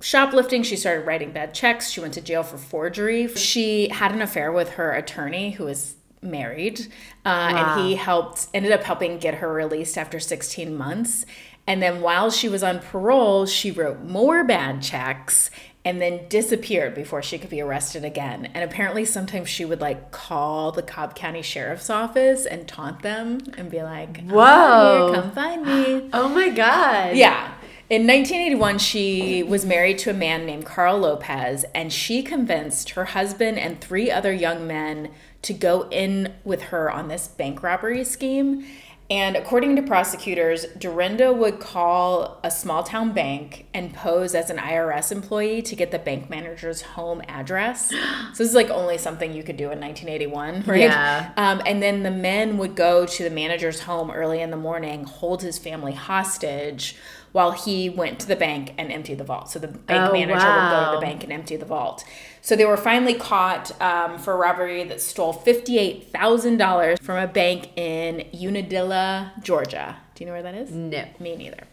shoplifting, she started writing bad checks. She went to jail for forgery. She had an affair with her attorney, who was married, uh, and he helped ended up helping get her released after 16 months. And then while she was on parole, she wrote more bad checks and then disappeared before she could be arrested again. And apparently, sometimes she would like call the Cobb County Sheriff's Office and taunt them and be like,
Whoa.
here, come find me."
Oh my God.
Yeah. In 1981, she was married to a man named Carl Lopez, and she convinced her husband and three other young men to go in with her on this bank robbery scheme. And according to prosecutors, Dorinda would call a small town bank and pose as an IRS employee to get the bank manager's home address. So this is like only something you could do in 1981, right?
Yeah.
Um, and then the men would go to the manager's home early in the morning, hold his family hostage while he went to the bank and emptied the vault. So the bank
Oh,
manager would go to the bank and empty the vault. So they were finally caught um, for a robbery that stole fifty-eight thousand dollars from a bank in Unadilla, Georgia. Do you know where that is?
No.
Me neither.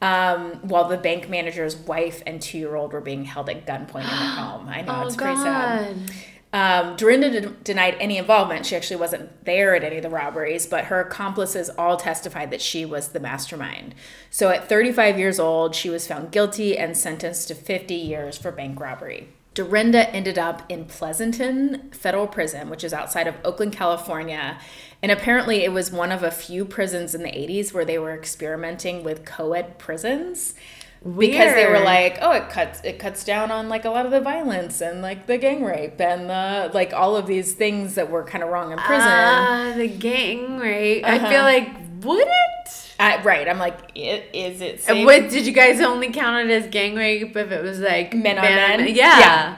Um, while the bank manager's wife and two-year-old were being held at gunpoint in their home. I know
Oh,
it's pretty sad. Um, Dorinda de- denied any involvement. She actually wasn't there at any of the robberies, but her accomplices all testified that she was the mastermind. So at 35 years old, she was found guilty and sentenced to 50 years for bank robbery. Dorinda ended up in Pleasanton Federal Prison, which is outside of Oakland, California. And apparently, it was one of a few prisons in the 80s where they were experimenting with co ed prisons because they were like, oh, it cuts it cuts down on like a lot of the violence and like the gang rape and the like all of these things that were kind of wrong in prison.
Ah, the gang rape. I
Uh-huh.
feel like would it?
I- right, I'm like, i- is it safe?
What did you guys only count it as gang rape if it was like
Men on men?
Yeah.
Yeah.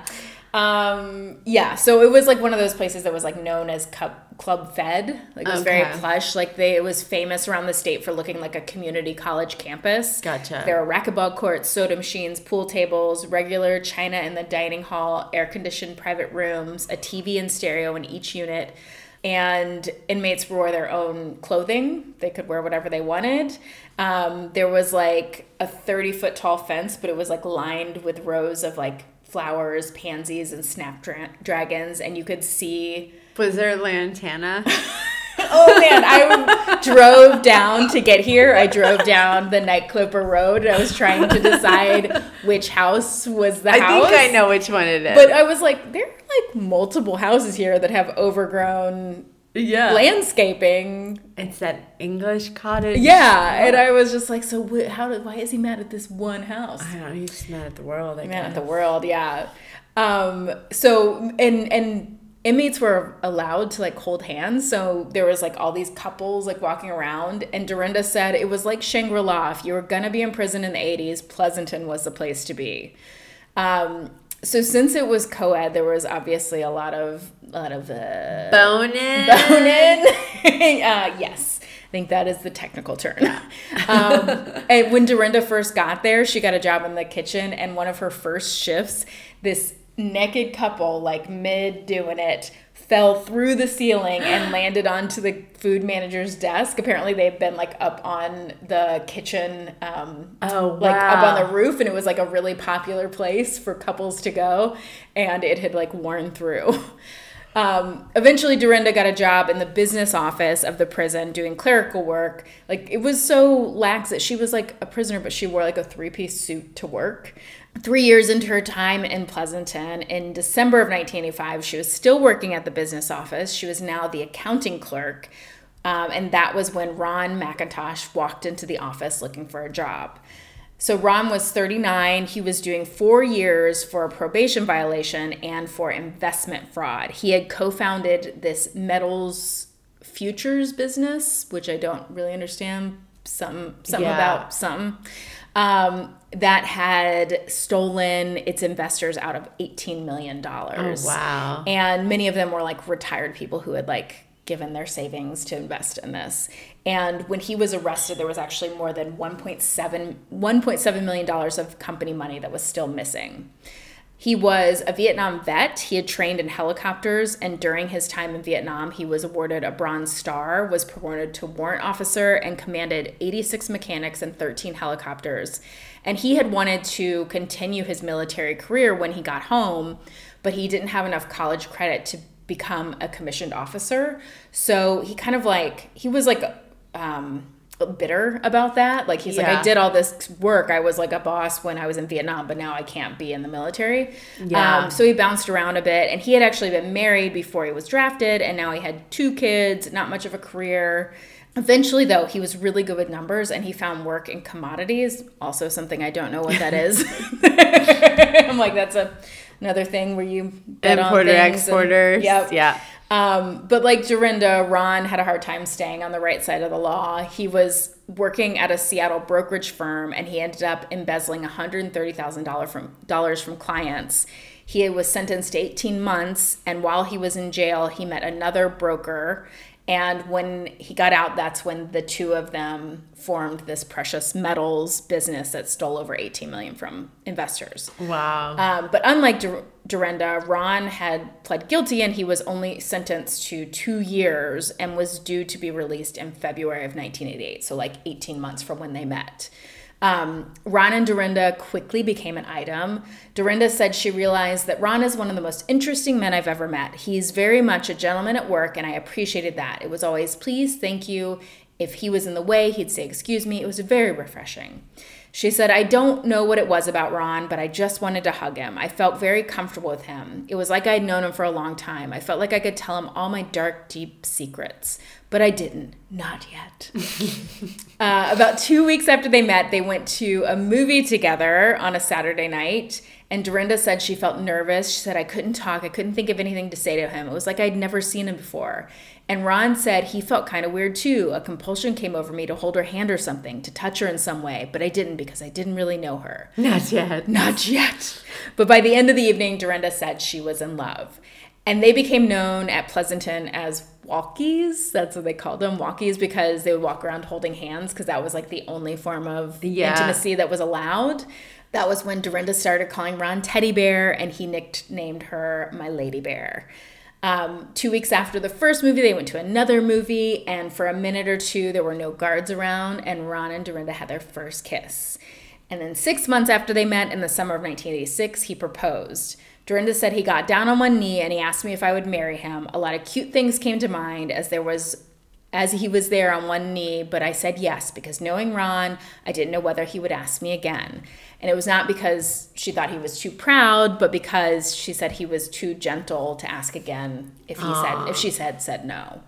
Um, yeah, so it was like one of those places that was like known as Cup, Club Fed. Like it was very plush. Like they, it was famous around the state for looking like a community college campus.
Gotcha.
There were racquetball courts, soda machines, pool tables, regular china in the dining hall, air conditioned private rooms, a TV and stereo in each unit. And inmates wore their own clothing. They could wear whatever they wanted. Um, there was like a 30 foot tall fence, but it was like lined with rows of like flowers, pansies, and snapdragons. And you could see
Was there lantana?
Oh man, I drove down to get here. I drove down the Night Clipper Road. And I was trying to decide which house was the
I
house.
think I know which one it is.
But I was like, there are like multiple houses here that have overgrown
yeah.
landscaping.
It's that English cottage.
Yeah, and I was just like, so wh- how? Did, why is he mad at this one house?
I don't know. He's just mad at the world. I
Man
guess.
at the world, yeah. Um, so and and inmates were allowed to like hold hands. So there was like all these couples like walking around, and Dorinda said it was like Shangri La. If you were gonna be in prison in the '80s, Pleasanton was the place to be. Um, so since it was co-ed, there was obviously a lot of a lot of uh,
Bonin.
boning. uh, yes. I think that is the technical term. Um, and when Dorinda first got there, she got a job in the kitchen, and one of her first shifts, this naked couple, like mid doing it, fell through the ceiling and landed onto the food manager's desk. Apparently, they've been like up on the kitchen, um,
Oh,
like up on the roof, and it was like a really popular place for couples to go, and it had like worn through. Um, eventually, Dorinda got a job in the business office of the prison doing clerical work. Like, it was so lax that she was like a prisoner, but she wore like a three piece suit to work. Three years into her time in Pleasanton, in December of 1985, she was still working at the business office. She was now the accounting clerk. Um, and that was when Ron McIntosh walked into the office looking for a job. So Ron was 39. He was doing four years for a probation violation and for investment fraud. He had co founded this metals futures business, which I don't really understand. Some, something
Yeah.
about some um, that had stolen its investors out of $18 million.
Oh, wow.
And many of them were like retired people who had like given their savings to invest in this. And when he was arrested, there was actually more than 1.7 1.7 million dollars of company money that was still missing. He was a Vietnam vet. He had trained in helicopters, and during his time in Vietnam, he was awarded a Bronze Star, was promoted to warrant officer, and commanded 86 mechanics and 13 helicopters. And he had wanted to continue his military career when he got home, but he didn't have enough college credit to become a commissioned officer. So he kind of like, he was like, um, bitter about that. Like he's like, I did all this work. I was like a boss when I was in Vietnam, but now I can't be in the military.
Yeah.
Um, so he bounced around a bit, and he had actually been married before he was drafted, and now he had two kids, not much of a career. Eventually, though, he was really good with numbers, and he found work in commodities. Also, something I don't know what that is. I'm like, that's a another thing where you bet on
Importer, exporters.
Yep.
Yeah.
Um, but like Dorinda, Ron had a hard time staying on the right side of the law. He was working at a Seattle brokerage firm, and he ended up embezzling one hundred thirty thousand dollars from dollars from clients. He was sentenced to eighteen months, and while he was in jail, he met another broker, And when he got out, that's when the two of them formed this precious metals business that stole over 18 million from investors.
Wow.
Um, but unlike Dur- Ron had pled guilty and he was only sentenced to two years and was due to be released in February of 1988, so like 18 months from when they met. Um, Ron and Dorinda quickly became an item. Dorinda said she realized that Ron is one of the most interesting men I've ever met. He's very much a gentleman at work, and I appreciated that. It was always, please, thank you. If he was in the way, he'd say, excuse me. It was very refreshing. She said, I don't know what it was about Ron, but I just wanted to hug him. I felt very comfortable with him. It was like I'd known him for a long time. I felt like I could tell him all my dark, deep secrets, but I didn't. Not yet. uh, about two weeks after they met, they went to a movie together on a Saturday night. And Dorinda said she felt nervous. She said, I couldn't talk. I couldn't think of anything to say to him. It was like I'd never seen him before. And Ron said he felt kind of weird too. A compulsion came over me to hold her hand or something, to touch her in some way, but I didn't because I didn't really know her.
Not yet.
Not yet. But by the end of the evening, Dorinda said she was in love. And they became known at Pleasanton as walkies. That's what they called them, walkies, because they would walk around holding hands because that was like the only form of
Yeah.
intimacy that was allowed. That was when Dorinda started calling Ron Teddy Bear, and he nicknamed her My Lady Bear. Um, two weeks after the first movie, they went to another movie, and for a minute or two, there were no guards around, and Ron and Dorinda had their first kiss. And then six months after they met in the summer of 1986, he proposed. Dorinda said he got down on one knee and he asked me if I would marry him. A lot of cute things came to mind as there was as he was there on one knee, but I said yes because knowing Ron, I didn't know whether he would ask me again. And it was not because she thought he was too proud, but because she said he was too gentle to ask again if he said if she said said no.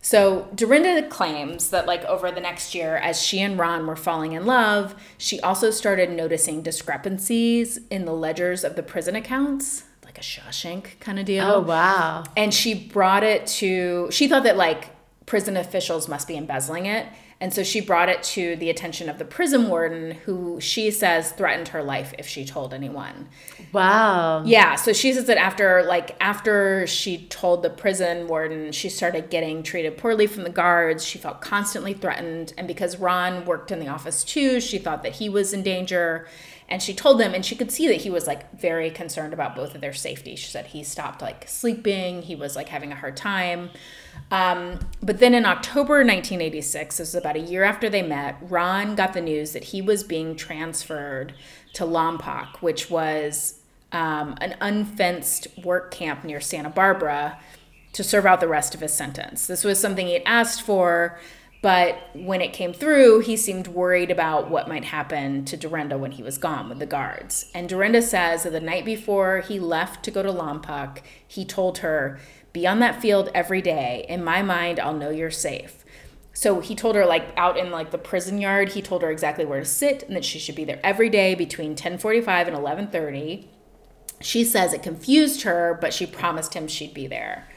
So Dorinda claims that like over the next year as she and Ron were falling in love, she also started noticing discrepancies in the ledgers of the prison accounts, like a Shawshank kind of deal
Oh, wow.
and she brought it to she thought that like prison officials must be embezzling it and so she brought it to the attention of the prison warden who she says threatened her life if she told anyone.
Wow.
yeah so she says that after like after she told the prison warden she started getting treated poorly from the guards. She felt constantly threatened. And because ron worked in the office too she thought that he was in danger. And she told them and she could see that he was like very concerned about both of their safety. She said he stopped like sleeping. He was like having a hard time um, but then in october 1986 this was about a year after they met ron got the news that he was being transferred to lompoc which was um, an unfenced work camp near santa barbara to serve out the rest of his sentence this was something he had asked for but when it came through, he seemed worried about what might happen to Dorinda when he was gone with the guards. And Dorinda says that the night before he left to go to Lompoc, he told her, Be on that field every day. In my mind, I'll know you're safe. So he told her, like out in like the prison yard, he told her exactly where to sit and that she should be there every day between 1045 and 1130. She says it confused her, but she promised him she'd be there.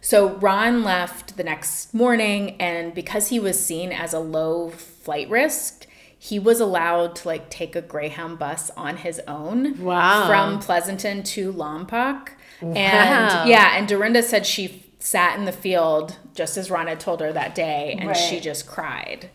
So Ron left the next morning, and because he was seen as a low flight risk, he was allowed to like take a Greyhound bus on his own
Wow.
from Pleasanton to Lompoc.
Wow.
And yeah, and Dorinda said she f- sat in the field just as Ron had told her that day, and she just cried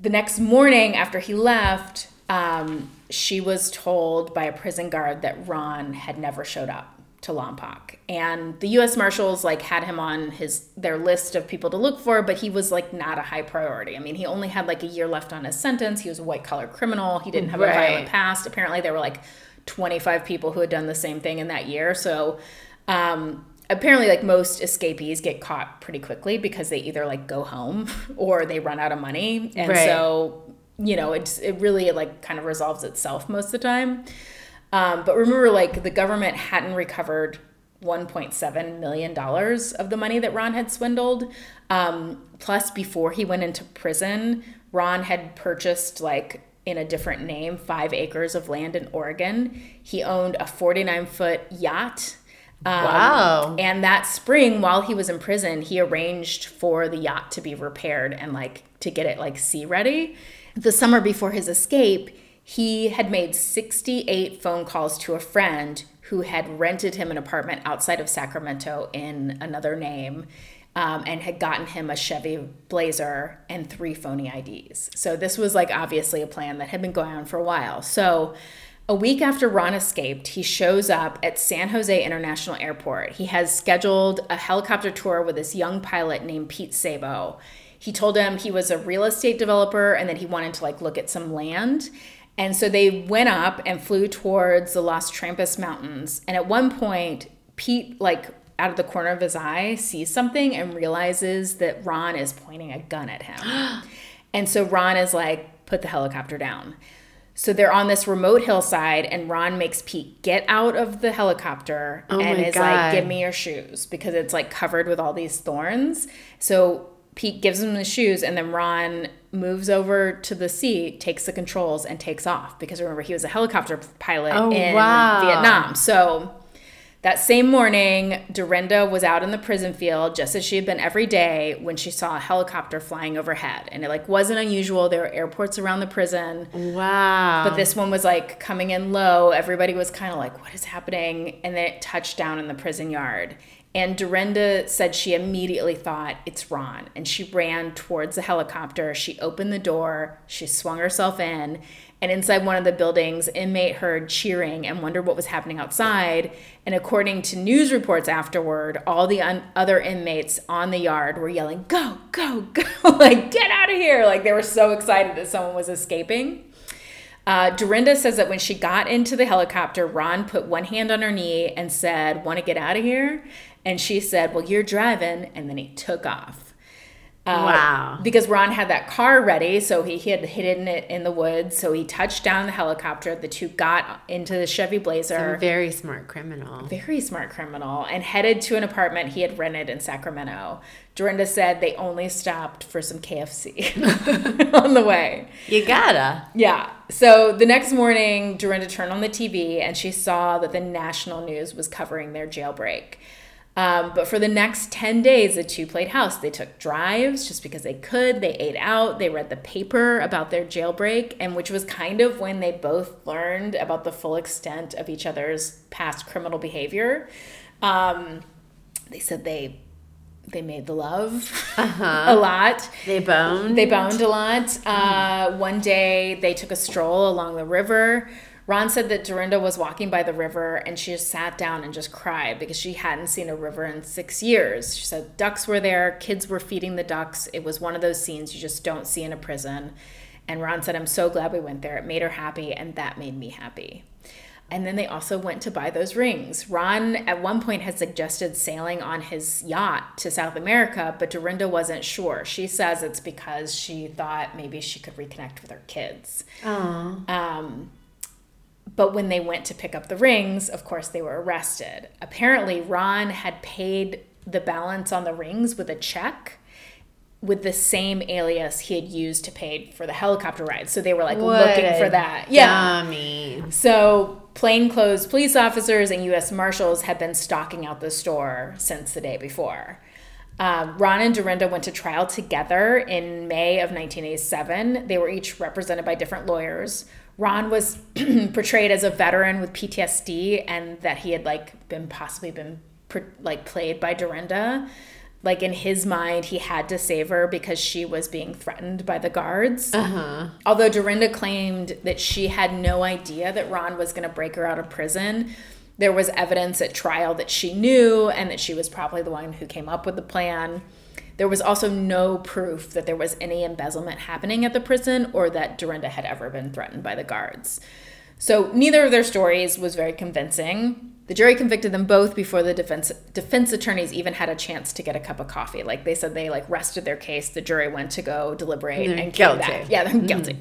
the next morning after he left, um, she was told by a prison guard that Ron had never showed up to Lompoc. And the US Marshals like had him on his their list of people to look for, but he was like not a high priority. I mean, he only had like a year left on his sentence. He was a white collar criminal. He didn't have a violent past. Apparently they were like 25 people who had done the same thing in that year. So um apparently like most escapees get caught pretty quickly because they either like go home or they run out of money. And
Right.
so, you know, it's it really like kind of resolves itself most of the time. Um, but remember, like the government hadn't recovered 1.7 million dollars of the money that Ron had swindled. Um, plus, before he went into prison, Ron had purchased like in a different name five acres of land in Oregon. He owned a 49 foot yacht. Um,
Wow.
And that spring, while he was in prison, he arranged for the yacht to be repaired and like to get it like sea ready. The summer before his escape, he had made 68 phone calls to a friend who had rented him an apartment outside of Sacramento in another name. Um, and had gotten him a Chevy Blazer and three phony IDs. So this was like obviously a plan that had been going on for a while. So a week after Ron escaped, he shows up at San Jose International Airport. He has scheduled a helicopter tour with this young pilot named Pete Sabo. He told him he was a real estate developer and that he wanted to like look at some land. And so they went up and flew towards the Las Trampas Mountains. And at one point, Pete like out of the corner of his eye sees something and realizes that Ron is pointing a gun at him. and so Ron is like, put the helicopter down. So they're on this remote hillside, and Ron makes Pete get out of the helicopter
Oh
and is
God.
like, "Give me your shoes," because it's like covered with all these thorns. So Pete gives him the shoes, and then Ron moves over to the seat, takes the controls, and takes off. Because remember, he was a helicopter pilot
Oh,
in
wow.
Vietnam. So that same morning, Dorinda was out in the prison field just as she had been every day when she saw a helicopter flying overhead. And it like wasn't unusual. There were airports around the prison.
Wow.
But this one was like coming in low. Everybody was kind of like, what is happening? And then it touched down in the prison yard. And Dorinda said she immediately thought it's Ron. And she ran towards the helicopter. She opened the door. She swung herself in. And inside one of the buildings, inmate heard cheering and wondered what was happening outside. And according to news reports afterward, all the un- other inmates on the yard were yelling, "Go, go, go!" like get out of here! Like they were so excited that someone was escaping. Uh, Dorinda says that when she got into the helicopter, Ron put one hand on her knee and said, Want to get out of here? And she said, Well, you're driving. And then he took off. Uh,
Wow.
Because Ron had that car ready, so he, he had hidden it in the woods. So he touched down the helicopter. The two got into the Chevy Blazer.
very smart criminal.
Very smart criminal and headed to an apartment he had rented in Sacramento. Dorinda said they only stopped for some KFC on the way.
You gotta.
Yeah. So the next morning, Dorinda turned on the TV and she saw that the national news was covering their jailbreak. Um, but for the next 10 days, the two played house. They took drives just because they could. They ate out. They read the paper about their jailbreak, and which was kind of when they both learned about the full extent of each other's past criminal behavior. Um, they said they they made the love a lot.
They boned.
They boned a lot. Uh, one day they took a stroll along the river. Ron said that Dorinda was walking by the river and she just sat down and just cried because she hadn't seen a river in six years. She said ducks were there, kids were feeding the ducks. It was one of those scenes you just don't see in a prison. And Ron said, I'm so glad we went there. It made her happy, and that made me happy. And then they also went to buy those rings. Ron, at one point, had suggested sailing on his yacht to South America, but Dorinda wasn't sure. She says it's because she thought maybe she could reconnect with her kids. Um, but when they went to pick up the rings, of course, they were arrested. Apparently, Ron had paid the balance on the rings with a check with the same alias he had used to pay for the helicopter ride. So they were like
What
looking for that. Yeah.
Dummy.
So, plainclothes police officers and U.S. Marshals had been stalking out the store since the day before. Um, Ron and Dorinda went to trial together in May of 1987. They were each represented by different lawyers. Ron was portrayed as a veteran with PTSD and that he had like been possibly been like played by Dorinda. Like in his mind, he had to save her because she was being threatened by the guards. Uh-huh. Although Dorinda claimed that she had no idea that Ron was going to break her out of prison, there was evidence at trial that she knew and that she was probably the one who came up with the plan. There was also no proof that there was any embezzlement happening at the prison or that Dorinda had ever been threatened by the guards. So neither of their stories was very convincing. The jury convicted them both before the defense defense attorneys even had a chance to get a cup of coffee. Like they said, they like rested their case. The jury went to go deliberate
They're
and came
guilty.
back. Yeah, they're guilty.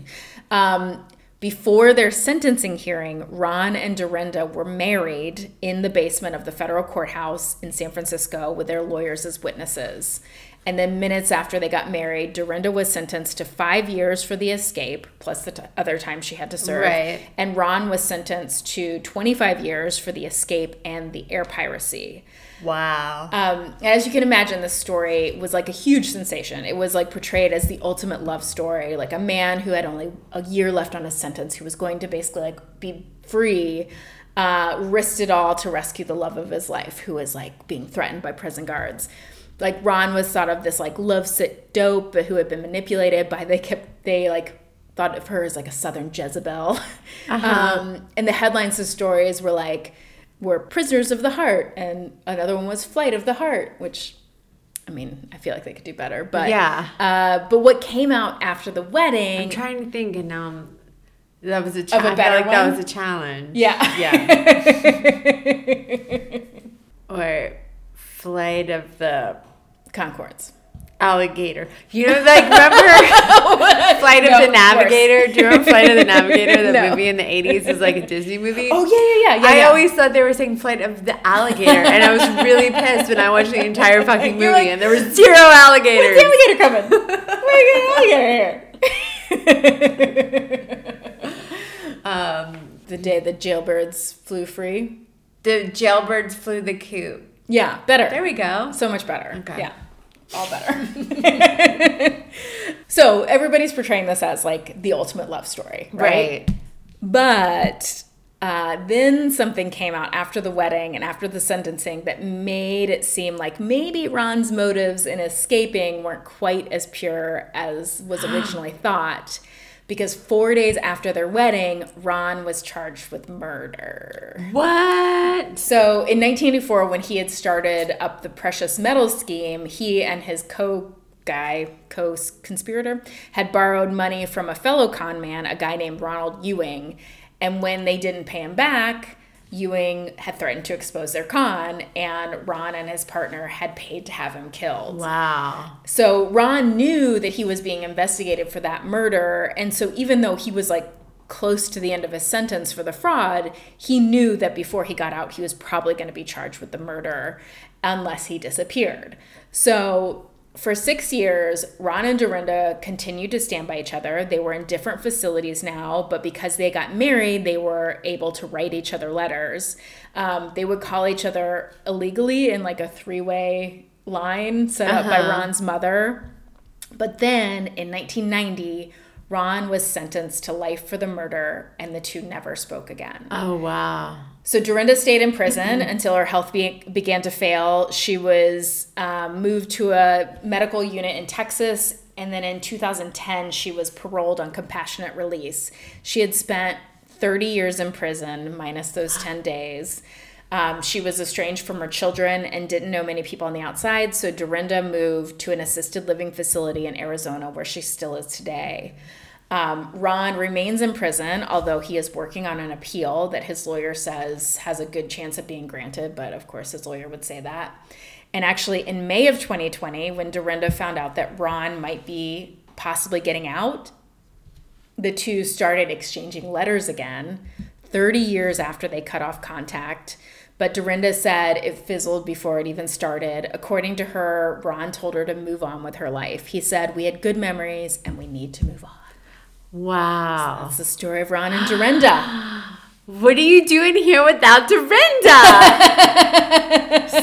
Um, before their sentencing hearing, Ron and Dorinda were married in the basement of the federal courthouse in San Francisco with their lawyers as witnesses. And then minutes after they got married, Dorinda was sentenced to five years for the escape, plus the t- other time she had to serve.
Right.
And Ron was sentenced to 25 years for the escape and the air piracy.
Wow.
Um, as you can imagine, this story was like a huge sensation. It was like portrayed as the ultimate love story, like a man who had only a year left on his sentence, who was going to basically like be free, uh, risked it all to rescue the love of his life, who was like being threatened by prison guards. Like Ron was thought of this like lovesick dope who had been manipulated by they kept they like thought of her as like a southern Jezebel. Um, and the headlines of stories were like were prisoners of the heart and another one was flight of the heart, which I mean, I feel like they could do better, but
Yeah.
Uh, but what came out after the wedding?
I'm trying to think, and um, that was a cha-
Of a better
like that was a challenge.
yeah,
Yeah. or flight of the
Conchords.
alligator. You know, like remember Flight of
No,
the
of
Navigator? Do you remember Flight of the Navigator? The
No.
movie in the 80s is like a Disney movie.
Oh yeah, yeah, yeah. yeah
I
yeah.
always thought they were saying Flight of the Alligator, and I was really pissed when I watched the entire fucking movie
like,
and there was zero alligators.
The alligator coming? Where's the alligator here?
Um,
the day the jailbirds flew free.
the jailbirds flew the coop.
Yeah, better.
There we go.
So much better.
Okay.
Yeah. All better. so everybody's portraying this as like the ultimate love story, right?
Right.
But uh, then something came out after the wedding and after the sentencing that made it seem like maybe Ron's motives in escaping weren't quite as pure as was originally thought. Because four days after their wedding, Ron was charged with murder.
What?
So in 1984, when he had started up the precious metals scheme, he and his co guy, co conspirator, had borrowed money from a fellow con man, a guy named Ronald Ewing. And when they didn't pay him back, Ewing had threatened to expose their con, and Ron and his partner had paid to have him killed.
Wow.
So Ron knew that he was being investigated for that murder. And so even though he was like close to the end of his sentence for the fraud, he knew that before he got out, he was probably going to be charged with the murder unless he disappeared. So for six years, Ron and Dorinda continued to stand by each other. They were in different facilities now, but because they got married, they were able to write each other letters. Um, they would call each other illegally in like a three way line set up by
Uh-huh.
Ron's mother. But then in 1990, Ron was sentenced to life for the murder, and the two never spoke again.
Oh, wow.
So Dorinda stayed in prison until her health be- began to fail. She was um, moved to a medical unit in Texas, and then in 2010, she was paroled on compassionate release. She had spent 30 years in prison, minus those 10 days. Um, she was estranged from her children and didn't know many people on the outside, so Dorinda moved to an assisted living facility in Arizona where she still is today. Um, Ron remains in prison, although he is working on an appeal that his lawyer says has a good chance of being granted, but of course his lawyer would say that. And actually, in May of 2020, when Dorinda found out that Ron might be possibly getting out, the two started exchanging letters again 30 years after they cut off contact. But Dorinda said it fizzled before it even started. According to her, Ron told her to move on with her life. He said, We had good memories and we need to move on.
Wow.
That's the story of Ron and Dorinda.
What are you doing here without Dorinda?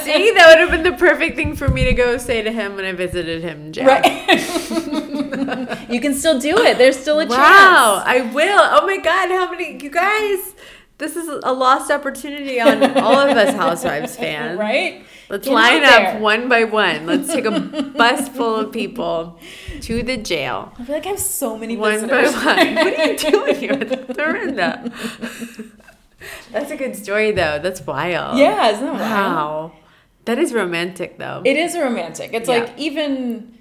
See, that would have been the perfect thing for me to go say to him when I visited him in jail.
Right. you can still do it. There's still a chance.
Wow, I will. Oh my God, how many, you guys, this is a lost opportunity on all of us Housewives fans.
Right?
Let's
Get
line up one by one. Let's take a bus full of people to the jail.
I feel like I have so many
One by
visitors.
one. What are you doing here with Dorinda? That's a good story, though. That's wild.
Yeah, isn't that wild?
Wow. That is romantic, though.
It is romantic. It's
Yeah.
like even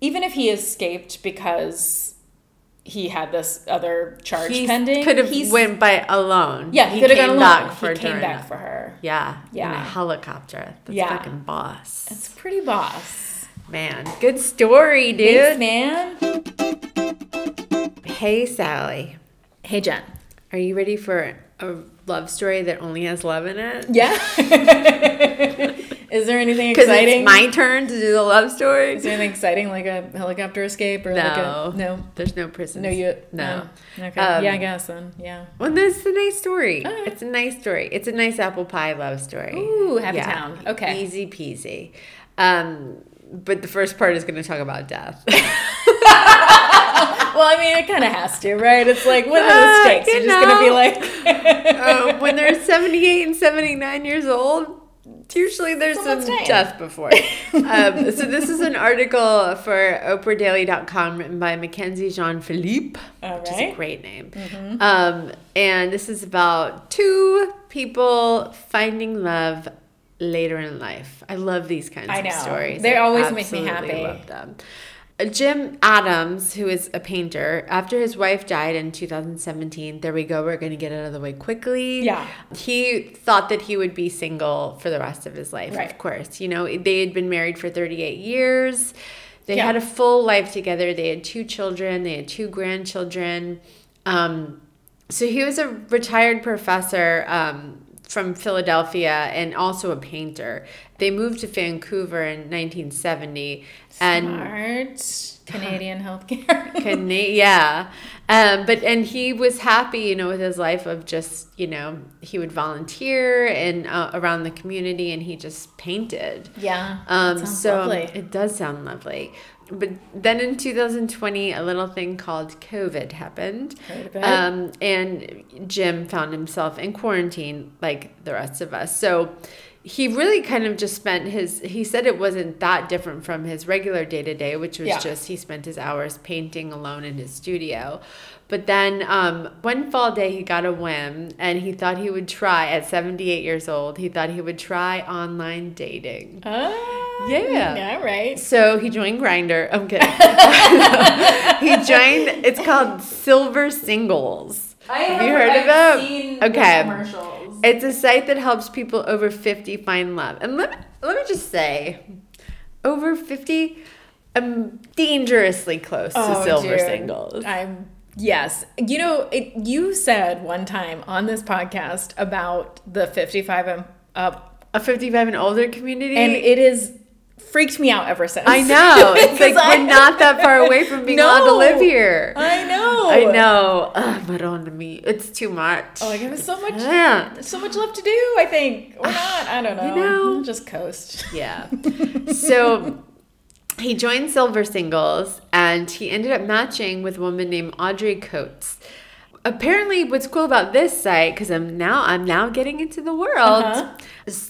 even if he escaped because he had this other charge pending.
he
pending,
could have went by alone.
Yeah, he, could have gone alone.
for
he came
Dorinda.
back for her.
Yeah, in a helicopter. That's
Yeah.
fucking boss.
It's pretty boss.
Man, good story,
Thanks,
dude.
man.
Hey, Sally.
Hey, Jen.
Are you ready for a love story that only has love in it?
Yeah. is there anything exciting?
it's my turn to do the love story.
is there anything exciting like a helicopter escape or
No.
like a no?
There's no prisons.
No, you
No.
no. Okay.
Um,
yeah, I guess then. Yeah.
Well, this is a nice story.
Alright.
It's a nice story. It's a nice apple pie love story.
Ooh, happy town. Okay.
Easy peasy. Um, but the first part is going to talk about death.
Well, I mean, it kind of has to, right? It's like, what are the
Uh,
stakes?
you
You're just gonna be like,
uh, when they're 78 and 79 years old, Usually there's
Someone's
some
dying.
death before. um, so this is an article for OprahDaily.com written by McKenzie Jean-Philippe,
All
which is a
right. Mm-hmm.
great name. Um, and this is about two people finding love later in life. I love these kinds of stories.
They
I
always make me happy.
Love them. Jim Adams, who is a painter, after his wife died in 2017, there we go, we're going to get out of the way quickly.
Yeah.
He thought that he would be single for the rest of his life,
Right.
of course. You know, they had been married for 38 years. They
Yeah.
had a full life together. They had two children, they had two grandchildren. Um, so he was a retired professor um, from Philadelphia and also a painter. They moved to Vancouver in 1970. And
Smart Canadian healthcare.
Cana- yeah. Um, but and he was happy, you know, with his life of just, you know, he would volunteer and uh, around the community and he just painted.
yeah.
Um, so
lovely.
it does sound lovely. But then in 2020, a little thing called COVID happened.
Heard of it.
Um, and Jim found himself in quarantine like the rest of us. So he really kind of just spent his, he said it wasn't that different from his regular day to day, which was
Yeah.
just he spent his hours painting alone in his studio. But then um, one fall day, he got a whim and he thought he would try, at 78 years old, he thought he would try online dating.
Ah,
Yeah.
Yeah, right.
So he joined Grindr. I'm kidding. he joined. It's called Silver Singles. I have, you heard of it? okay.
commercials.
It's a site that helps people over 50 find love. And let me, let me just say, over 50, I'm dangerously close to
Oh,
Silver
dude.
Singles.
I'm yes. You know, it, you said one time on this podcast about the 55 and up,
A 55 and older community.
and it has freaked me out ever since.
I know. It's like
I-
we're not that far away from being allowed to live here.
I know.
I know. Ugh, but on me, it's too much.
Oh, like there's so much,
Yeah.
so much left to do. I think or not. I don't know.
You know.
Just coast.
Yeah. so he joined Silver Singles and he ended up matching with a woman named Audrey Coates. Apparently, what's cool about this site, because I'm now I'm now getting into the world.
Uh-huh.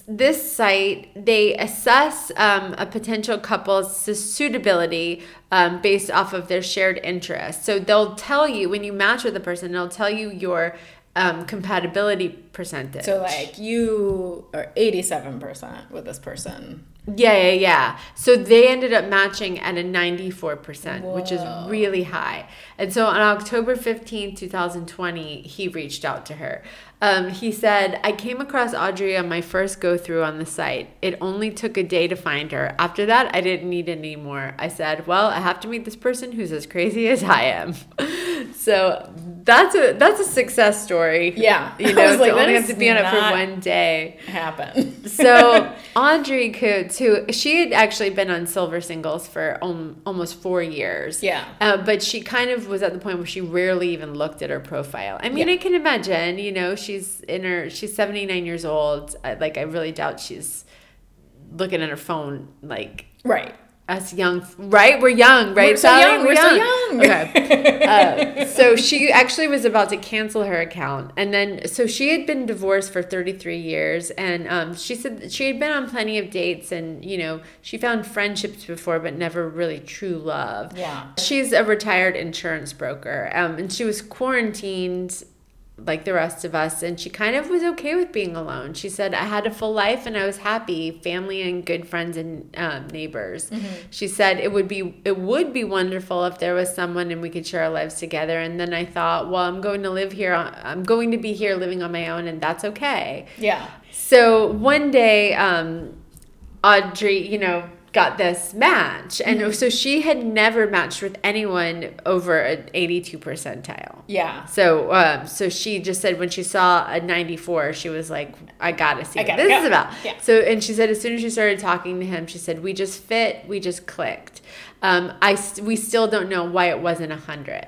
This site they assess um, a potential couple's suitability um, based off of their shared interests. So they'll tell you when you match with a person, they'll tell you your um, compatibility percentage.
So like you are 87% with this person.
Yeah, yeah, yeah. So they ended up matching at a 94%, which is really high. And so on October 15th, 2020, he reached out to her. Um, he said, I came across Audrey on my first go through on the site. It only took a day to find her. After that, I didn't need any more. I said, Well, I have to meet this person who's as crazy as I am. so that's a that's a success story.
Yeah.
You
I
know,
was like,
only have to be on it for one day.
Happen.
So Audrey Coates, who she had actually been on Silver Singles for um, almost four years.
Yeah.
Uh, but she kind of was at the point where she rarely even looked at her profile. I mean, I can imagine, you know, she's in her, she's 79 years old. I, like, I really doubt she's looking at her phone like
right.
us young, right? We're young, right?
We're so
Sally?
young. We're so young.
Okay. Uh, so she actually was about to cancel her account, and then so she had been divorced for 33 years, and um, she said that she had been on plenty of dates, and you know she found friendships before, but never really true love.
Yeah.
She's a retired insurance broker, um, and she was quarantined like the rest of us and she kind of was okay with being alone. She said i had a full life and i was happy family and good friends and um, neighbors. She said it would be it would be wonderful if there was someone and we could share our lives together. And then i thought well i'm going to live here on, i'm going to be here living on my own and that's okay.
Yeah.
so one day, um, Audrey, you know, got this match. And so she had never matched with anyone over an 82 percentile.
Yeah.
So, um, so she just said when she saw a 94, she was like, I gotta see
I
what
gotta
this
go.
is about.
Yeah.
So, and she said as soon as she started talking to him, she said, we just fit, we just clicked. Um, I, we still don't know why it wasn't a hundred.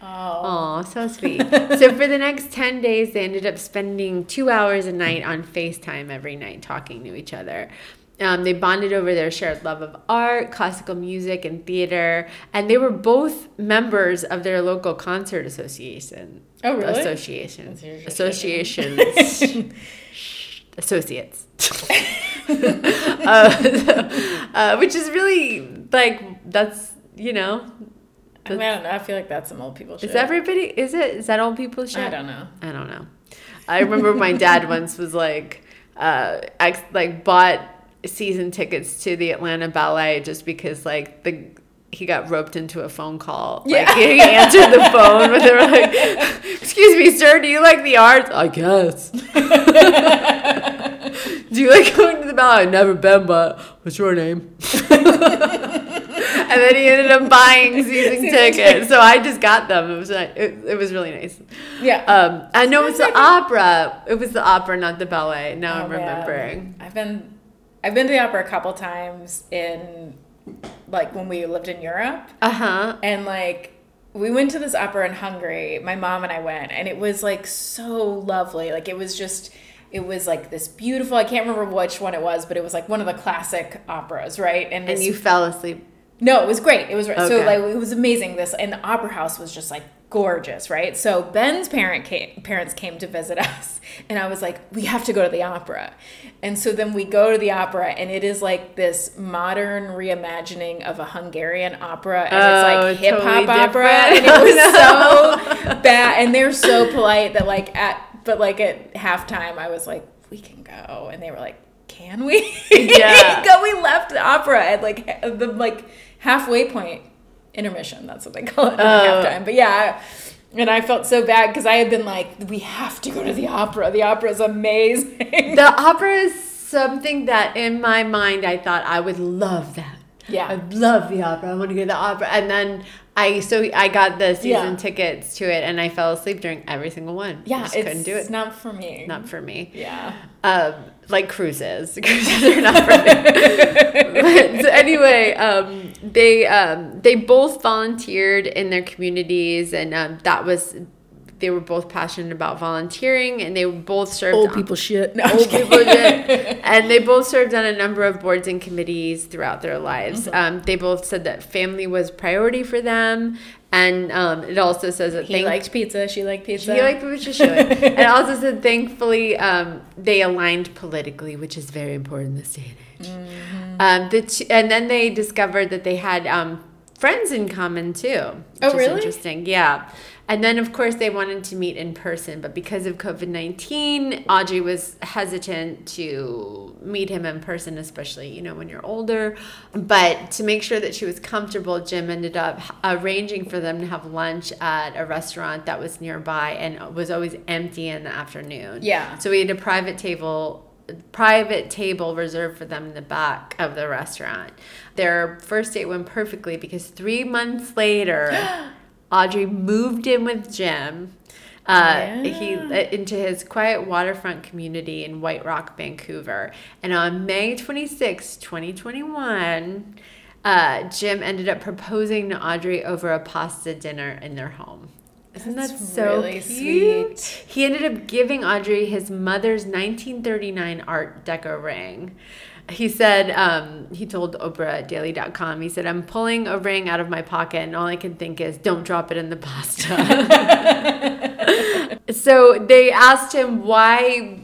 Oh.
Aw, so sweet. so for the next 10 days, they ended up spending two hours a night on FaceTime every night talking to each other. Um, they bonded over their shared love of art, classical music, and theater, and they were both members of their local concert association.
Oh, really?
Association.
Association.
Associations. Associates. uh, so, uh, which is really like that's you know
I, mean, I don't know. I feel like that's some old people shit.
is everybody is it is that old people shit?
I don't know.
I don't know. I remember my dad once was like, uh, ex- like bought season tickets to the Atlanta Ballet just because like the he got roped into a phone call.
Yeah.
Like he answered the phone, but they were like, "Excuse me, sir, do you like the arts?" I guess. do you like going to the ballet? I've never been, but what's your name? and then he ended up buying season tickets, so I just got them. It was like, it, it was really nice.
Yeah.
Um, I know it's the opera. It was the opera, not the ballet. Now
Oh,
I'm
man.
remembering.
I've been I've been to the opera a couple times in like when we lived in Europe
Uh huh.
and like we went to this opera in Hungary. My mom and I went and it was like so lovely. Like it was just it was like this beautiful I can't remember which one it was, but it was like one of the classic operas, right?
And
this-
you fell asleep.
no, it was great. It was so like it was amazing. This and the opera house was just like gorgeous, right? So Ben's parent came, parents came to visit us, and I was like, we have to go to the opera. And so then we go to the opera, and it is like this modern reimagining of a Hungarian opera, and
Oh,
it's like oh, hip hop
totally
opera, and it was so bad. And they're so polite that like at but like at halftime, I was like, we can go, and they were like. Can we?
Yeah.
go. We left the opera at like the like halfway point intermission. That's what they call it,
Oh.
halftime. But yeah, and I felt so bad because I had been like, we have to go to the opera. The opera is amazing.
The opera is something that in my mind I thought I would love that.
Yeah.
I love the opera. I want to go to the opera. And then I so I got the season
Yeah.
tickets to it and I fell asleep during every single one. I
yeah,
just
it's
couldn't do it.
not for me.
Not for me.
yeah.
Um, like cruises. Cruises are not for me. But, so anyway, um, they um, they both volunteered in their communities, and um, that was they were both passionate about volunteering, and they both served old on- people
shit. No,
old people did. And they both served on a number of boards and committees throughout their lives.
Mm-hmm.
Um, they both said that family was priority for them. And um, it also says that
He
thank-
liked pizza. She liked pizza.
he liked Patricia Should. and it also said thankfully um, they aligned politically, which is very important in this day and age.
Mm-hmm.
Um, the t- and then they discovered that they had um, friends in common too. Which
Oh, really?
Interesting. Yeah. And then, of course, they wanted to meet in person, but because of COVID 19, Audrey was hesitant to meet him in person, especially, you know, when you're older. But to make sure that she was comfortable, Jim ended up arranging for them to have lunch at a restaurant that was nearby and was always empty in the afternoon.
Yeah.
So we had a private table private table reserved for them in the back of the restaurant. Their first date went perfectly because 3 months later Audrey moved in with Jim. Uh, he into his quiet waterfront community in White Rock, Vancouver. And on May 26, 2021, uh, Jim ended up proposing to Audrey over a pasta dinner in their home. Isn't
That's
that so
really
cute?
sweet.
He ended up giving Audrey his mother's 1939 Art Deco ring. He said, um, he told Oprah at daily.com, he said, I'm pulling a ring out of my pocket and all I can think is, don't drop it in the pasta. so they asked him why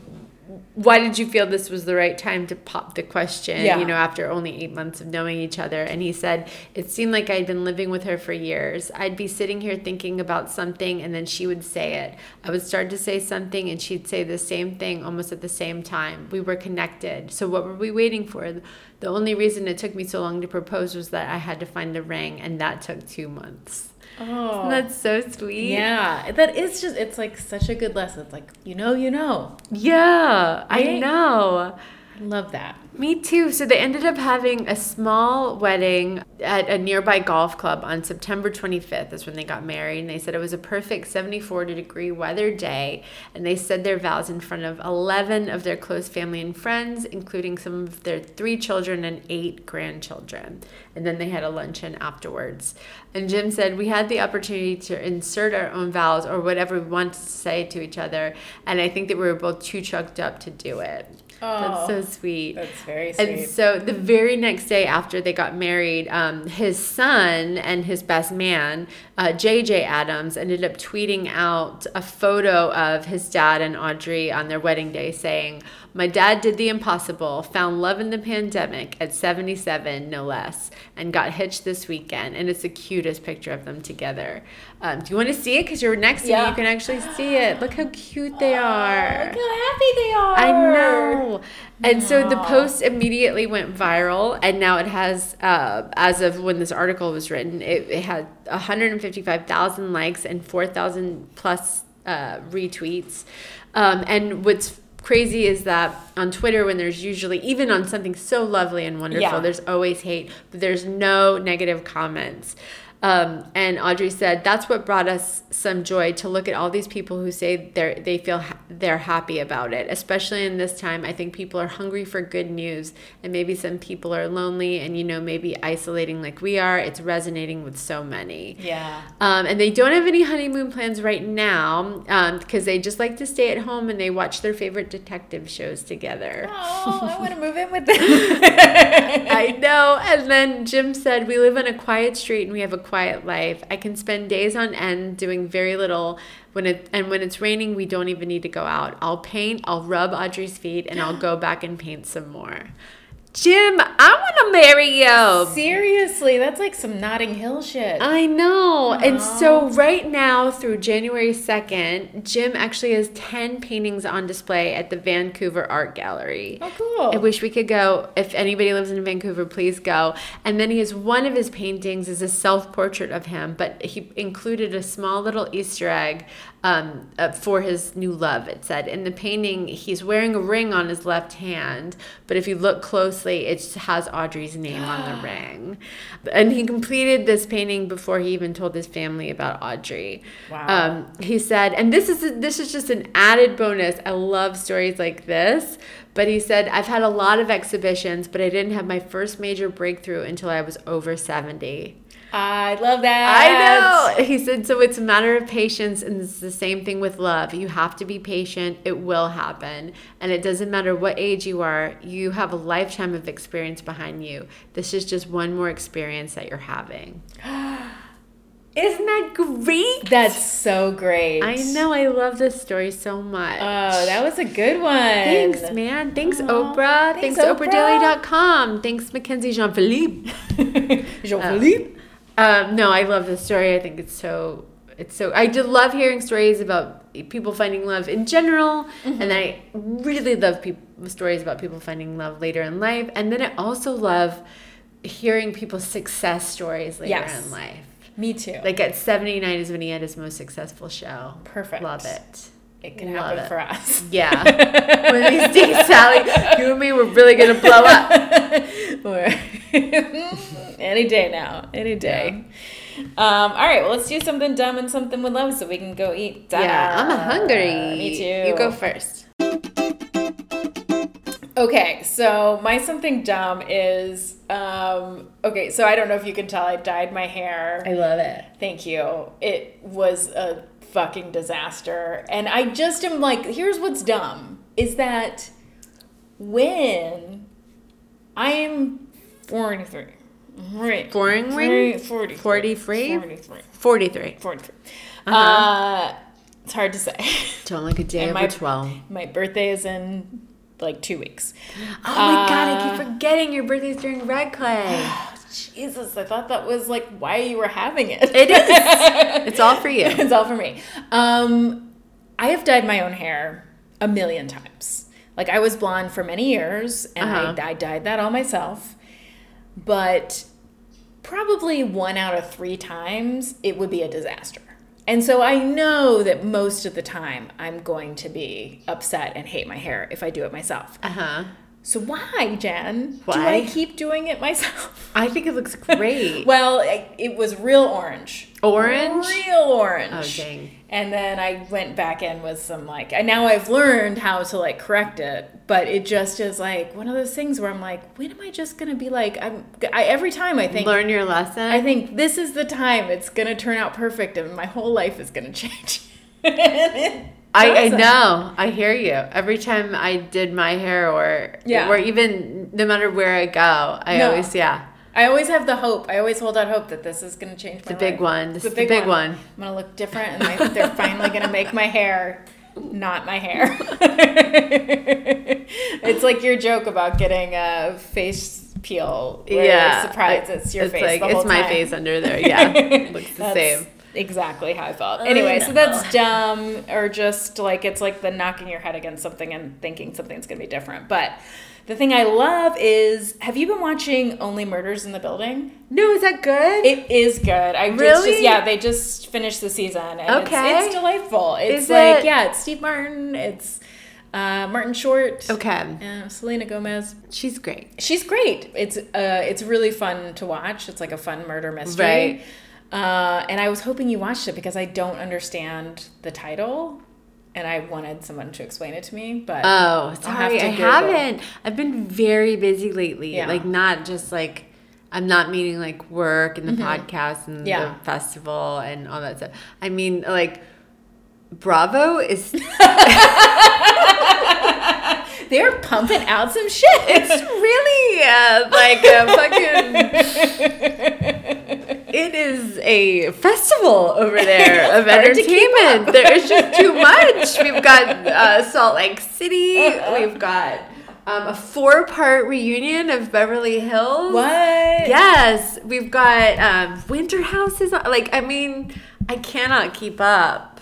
why did you feel this was the right time to pop the question
Yeah.
you know after only eight months of knowing each other? And he said it seemed like i'd been living with her for years. I'd be sitting here thinking about something and then she would say it. I would start to say something and she'd say the same thing almost at the same time. We were connected. So what were we waiting for? The only reason it took me so long to propose was that i had to find a ring and that took two months
Oh.
that's so sweet
yeah, that is just, it's like such a good lesson. It's like, you know, you know.
yeah i know
love that.
Me too. So they ended up having a small wedding at a nearby golf club on September 25th. That's when they got married. And they said it was a perfect 74 degree weather day. And they said their vows in front of 11 of their close family and friends, including some of their three children and eight grandchildren. And then they had a luncheon afterwards. And Jim said, We had the opportunity to insert our own vows or whatever we wanted to say to each other. And I think that we were both too chucked up to do it. That's so sweet.
That's very sweet.
And so the very next day after they got married, um, his son and his best man, uh, JJ Adams, ended up tweeting out a photo of his dad and Audrey on their wedding day saying, My dad did the impossible, found love in the pandemic at 77, no less, and got hitched this weekend. And it's the cutest picture of them together. Um, do you want to see it? Because you're next to me, you can actually see it. Look how cute they are.
Look how happy they are.
I know. And so the post immediately went viral, and now it has, uh, as of when this article was written, it, it had 155,000 likes and 4,000 plus uh, retweets. Um, and what's crazy is that on Twitter, when there's usually, even on something so lovely and wonderful,
Yeah.
there's always hate, but there's no negative comments. Um, and Audrey said that's what brought us some joy to look at all these people who say they they feel ha- they're happy about it. Especially in this time, I think people are hungry for good news, and maybe some people are lonely, and you know maybe isolating like we are. It's resonating with so many.
Yeah.
Um, and they don't have any honeymoon plans right now because they just like to stay at home and they watch their favorite detective shows together.
Oh, I want to move in with them.
I know. And then Jim said, We live on a quiet street and we have a quiet life. I can spend days on end doing very little. When it and when it's raining, we don't even need to go out. I'll paint, I'll rub Audrey's feet, and I'll go back and paint some more. Jim, I want to marry you.
Seriously, that's like some Notting Hill shit.
I know. And so right now through January 2nd, Jim actually has 10 paintings on display at the Vancouver Art Gallery.
oh, cool.
I wish we could go. If anybody lives in Vancouver, please go. And then he has one of his paintings is a self portrait of him, but he included a small little Easter egg um, uh, for his new love. It said in the painting he's wearing a ring on his left hand, but if you look closely, it has Audrey's name on the ring. And he completed this painting before he even told his family about Audrey.
Wow.
Um, he said, and this is this is just an added bonus. I love stories like this. But he said, I've had a lot of exhibitions, but I didn't have my first major breakthrough until I was over 70.
I love that.
I know. He said, so it's a matter of patience, and it's the same thing with love. You have to be patient, it will happen. And it doesn't matter what age you are, you have a lifetime of experience behind you. This is just one more experience that you're having. Isn't that great?
That's so great.
I know. I love this story so much.
Oh, that was a good one.
Thanks, man. Thanks,
Aw,
Oprah.
thanks,
Thanks, OprahDaily.com. Thanks, McKenzie Jean-Philippe.
Jean-Philippe. Um,
Um, no, I love this story. I think it's so. It's so. I just love hearing stories about people finding love in general, and mm-hmm. I really love stories about people finding love later in life. And then I also love hearing people's success stories later
Yes.
in life.
Me too.
Like at 79 is when he had his most successful show.
Perfect.
Love it.
It can
love
happen
it.
for us.
Yeah. One of these days, Sally, you and me, we're really going to blow up.
Any day now. Any day. Um, all right, well, let's do something dumb and something with love so we can go eat.
Yeah, I'm hungry.
Me too.
You go first.
Okay, so my something dumb is um, okay. So I don't know if you can tell, I dyed my hair.
I love it.
Thank you. It was a fucking disaster. And I just am like, here's what's dumb is that when I am 43, right?
Boring ring?
40,
43?
43.
43.
43.
Uh-huh.
Uh, it's hard to say.
Don't like a day over
my-
12.
My birthday is in like two weeks.
Oh my god, I
Uh,
keep forgetting your birthday's during Red Clay.
Jesus, I thought that was like why you were having it.
It is. It's all for you.
it's all for me. Um, I have dyed my own hair a million times. Like I was blonde for many years, and
Uh-huh.
I, I dyed that all myself. But probably one out of three times, it would be a disaster. And so I know that most of the time I'm going to be upset and hate my hair if I do it myself.
Uh huh.
So why, Jen? Do
Why?
I keep doing it myself?
I think it looks great.
Well, it, it was real orange.
Orange?
Real orange.
Oh, dang.
And then I went back in with some like, and now I've learned how to like correct it, but it just is like one of those things where I'm like, when am I just gonna be like, I'm, I, every time I think,
Learn your lesson.
I think this is the time it's gonna turn out perfect and my whole life is gonna change.
I, I know. I hear you. Every time I did my hair or
Yeah.
or even no matter where I go, I
No.
always yeah.
I always have the hope. I always hold out hope that this is going to change my
The big
life.
one. This is the big one.
I'm going to look different and I, they're finally going to make my hair not my hair. it's like your joke about getting a face peel.
Yeah.
Surprise, it's your
it's
face.
Like, it's my
time.
face under there. Yeah. Looks the
That's
same.
Exactly how I felt. Anyway, so that's dumb, or just like it's like the knocking your head against something and thinking something's gonna be different. But the thing I love is, have you been watching Only Murders in the Building?
No, is that good?
It is good. I it's
Really?
just yeah, they just finished the season and
Okay.
it's, it's delightful. It's
Is
like
it-
yeah, it's Steve Martin, it's uh, Martin Short,
okay.
uh, Selena Gomez.
She's great.
She's great. It's uh, it's really fun to watch. It's like a fun murder mystery.
Right.
Uh, and I was hoping you watched it because I don't understand the title, and I wanted someone to explain it to me. But
Oh,
have
sorry,
to
I haven't. I've been very busy lately.
Yeah.
Like not just like I'm not meaning like work and the podcast and
Mm-hmm. Yeah.
the festival and all that stuff. I mean like Bravo is
they're pumping out some shit.
it's really uh, like a fucking a festival over there of
hard to keep
entertainment. There is just too much. We've got uh, Salt Lake City. We've got um, a four-part reunion of Beverly Hills.
what?
Yes, we've got um, winter houses. Like, I mean, I cannot keep up.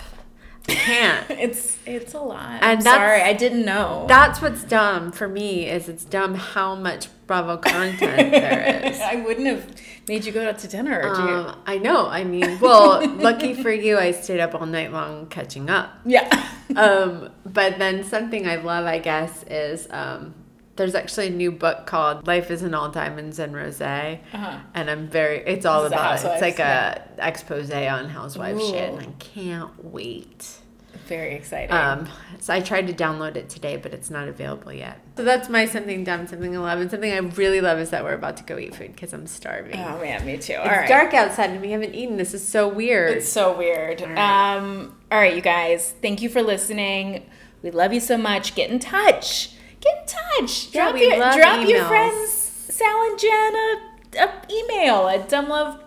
I can't.
It's it's a lot.
And
sorry, I didn't know.
That's what's dumb for me is it's dumb how much Bravo content there is.
I wouldn't have made you go out to dinner. do you?
Um, I know. I mean, well, lucky for you, I stayed up all night long catching up.
yeah.
Um, but then something I love, I guess, is um, there's actually a new book called "Life Isn't All Diamonds and Rosé,"
Uh-huh.
and I'm very. It's all
a
about. It's like
yeah.
a expose on housewife shit, and I can't wait.
Very exciting.
Um, so I tried to download it today, but it's not available yet. So that's my something dumb, something I love, and something I really love is that we're about to go eat food because I'm starving.
oh man, me too.
it's
All right.
dark outside and we haven't eaten. This is so weird.
It's so weird.
right.
Um, all right, you guys. Thank you for listening. We love you so much. Get in touch. Get in touch.
Yeah,
drop
we
your drop your friends Sal and Jen a, a email at dumblovepod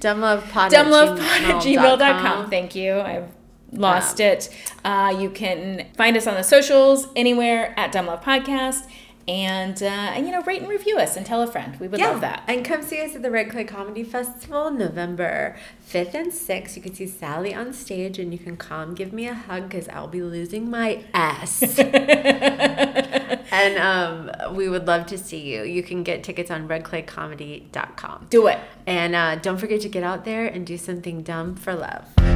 dumblovepod
dumblovepod
at
at gmail.com. Thank you. I've lost it. Uh, you can find us on the socials anywhere at Dumb Love Podcast. And, uh, and, you know, rate and review us and tell a friend. We would love that.
And come see us at the Red Clay Comedy Festival November 5th and 6th. You can see Sally on stage and you can come give me a hug because I'll be losing my ass. and um, we would love to see you. You can get tickets on redclaycomedy.com.
Do it.
And uh, don't forget to get out there and do something dumb for love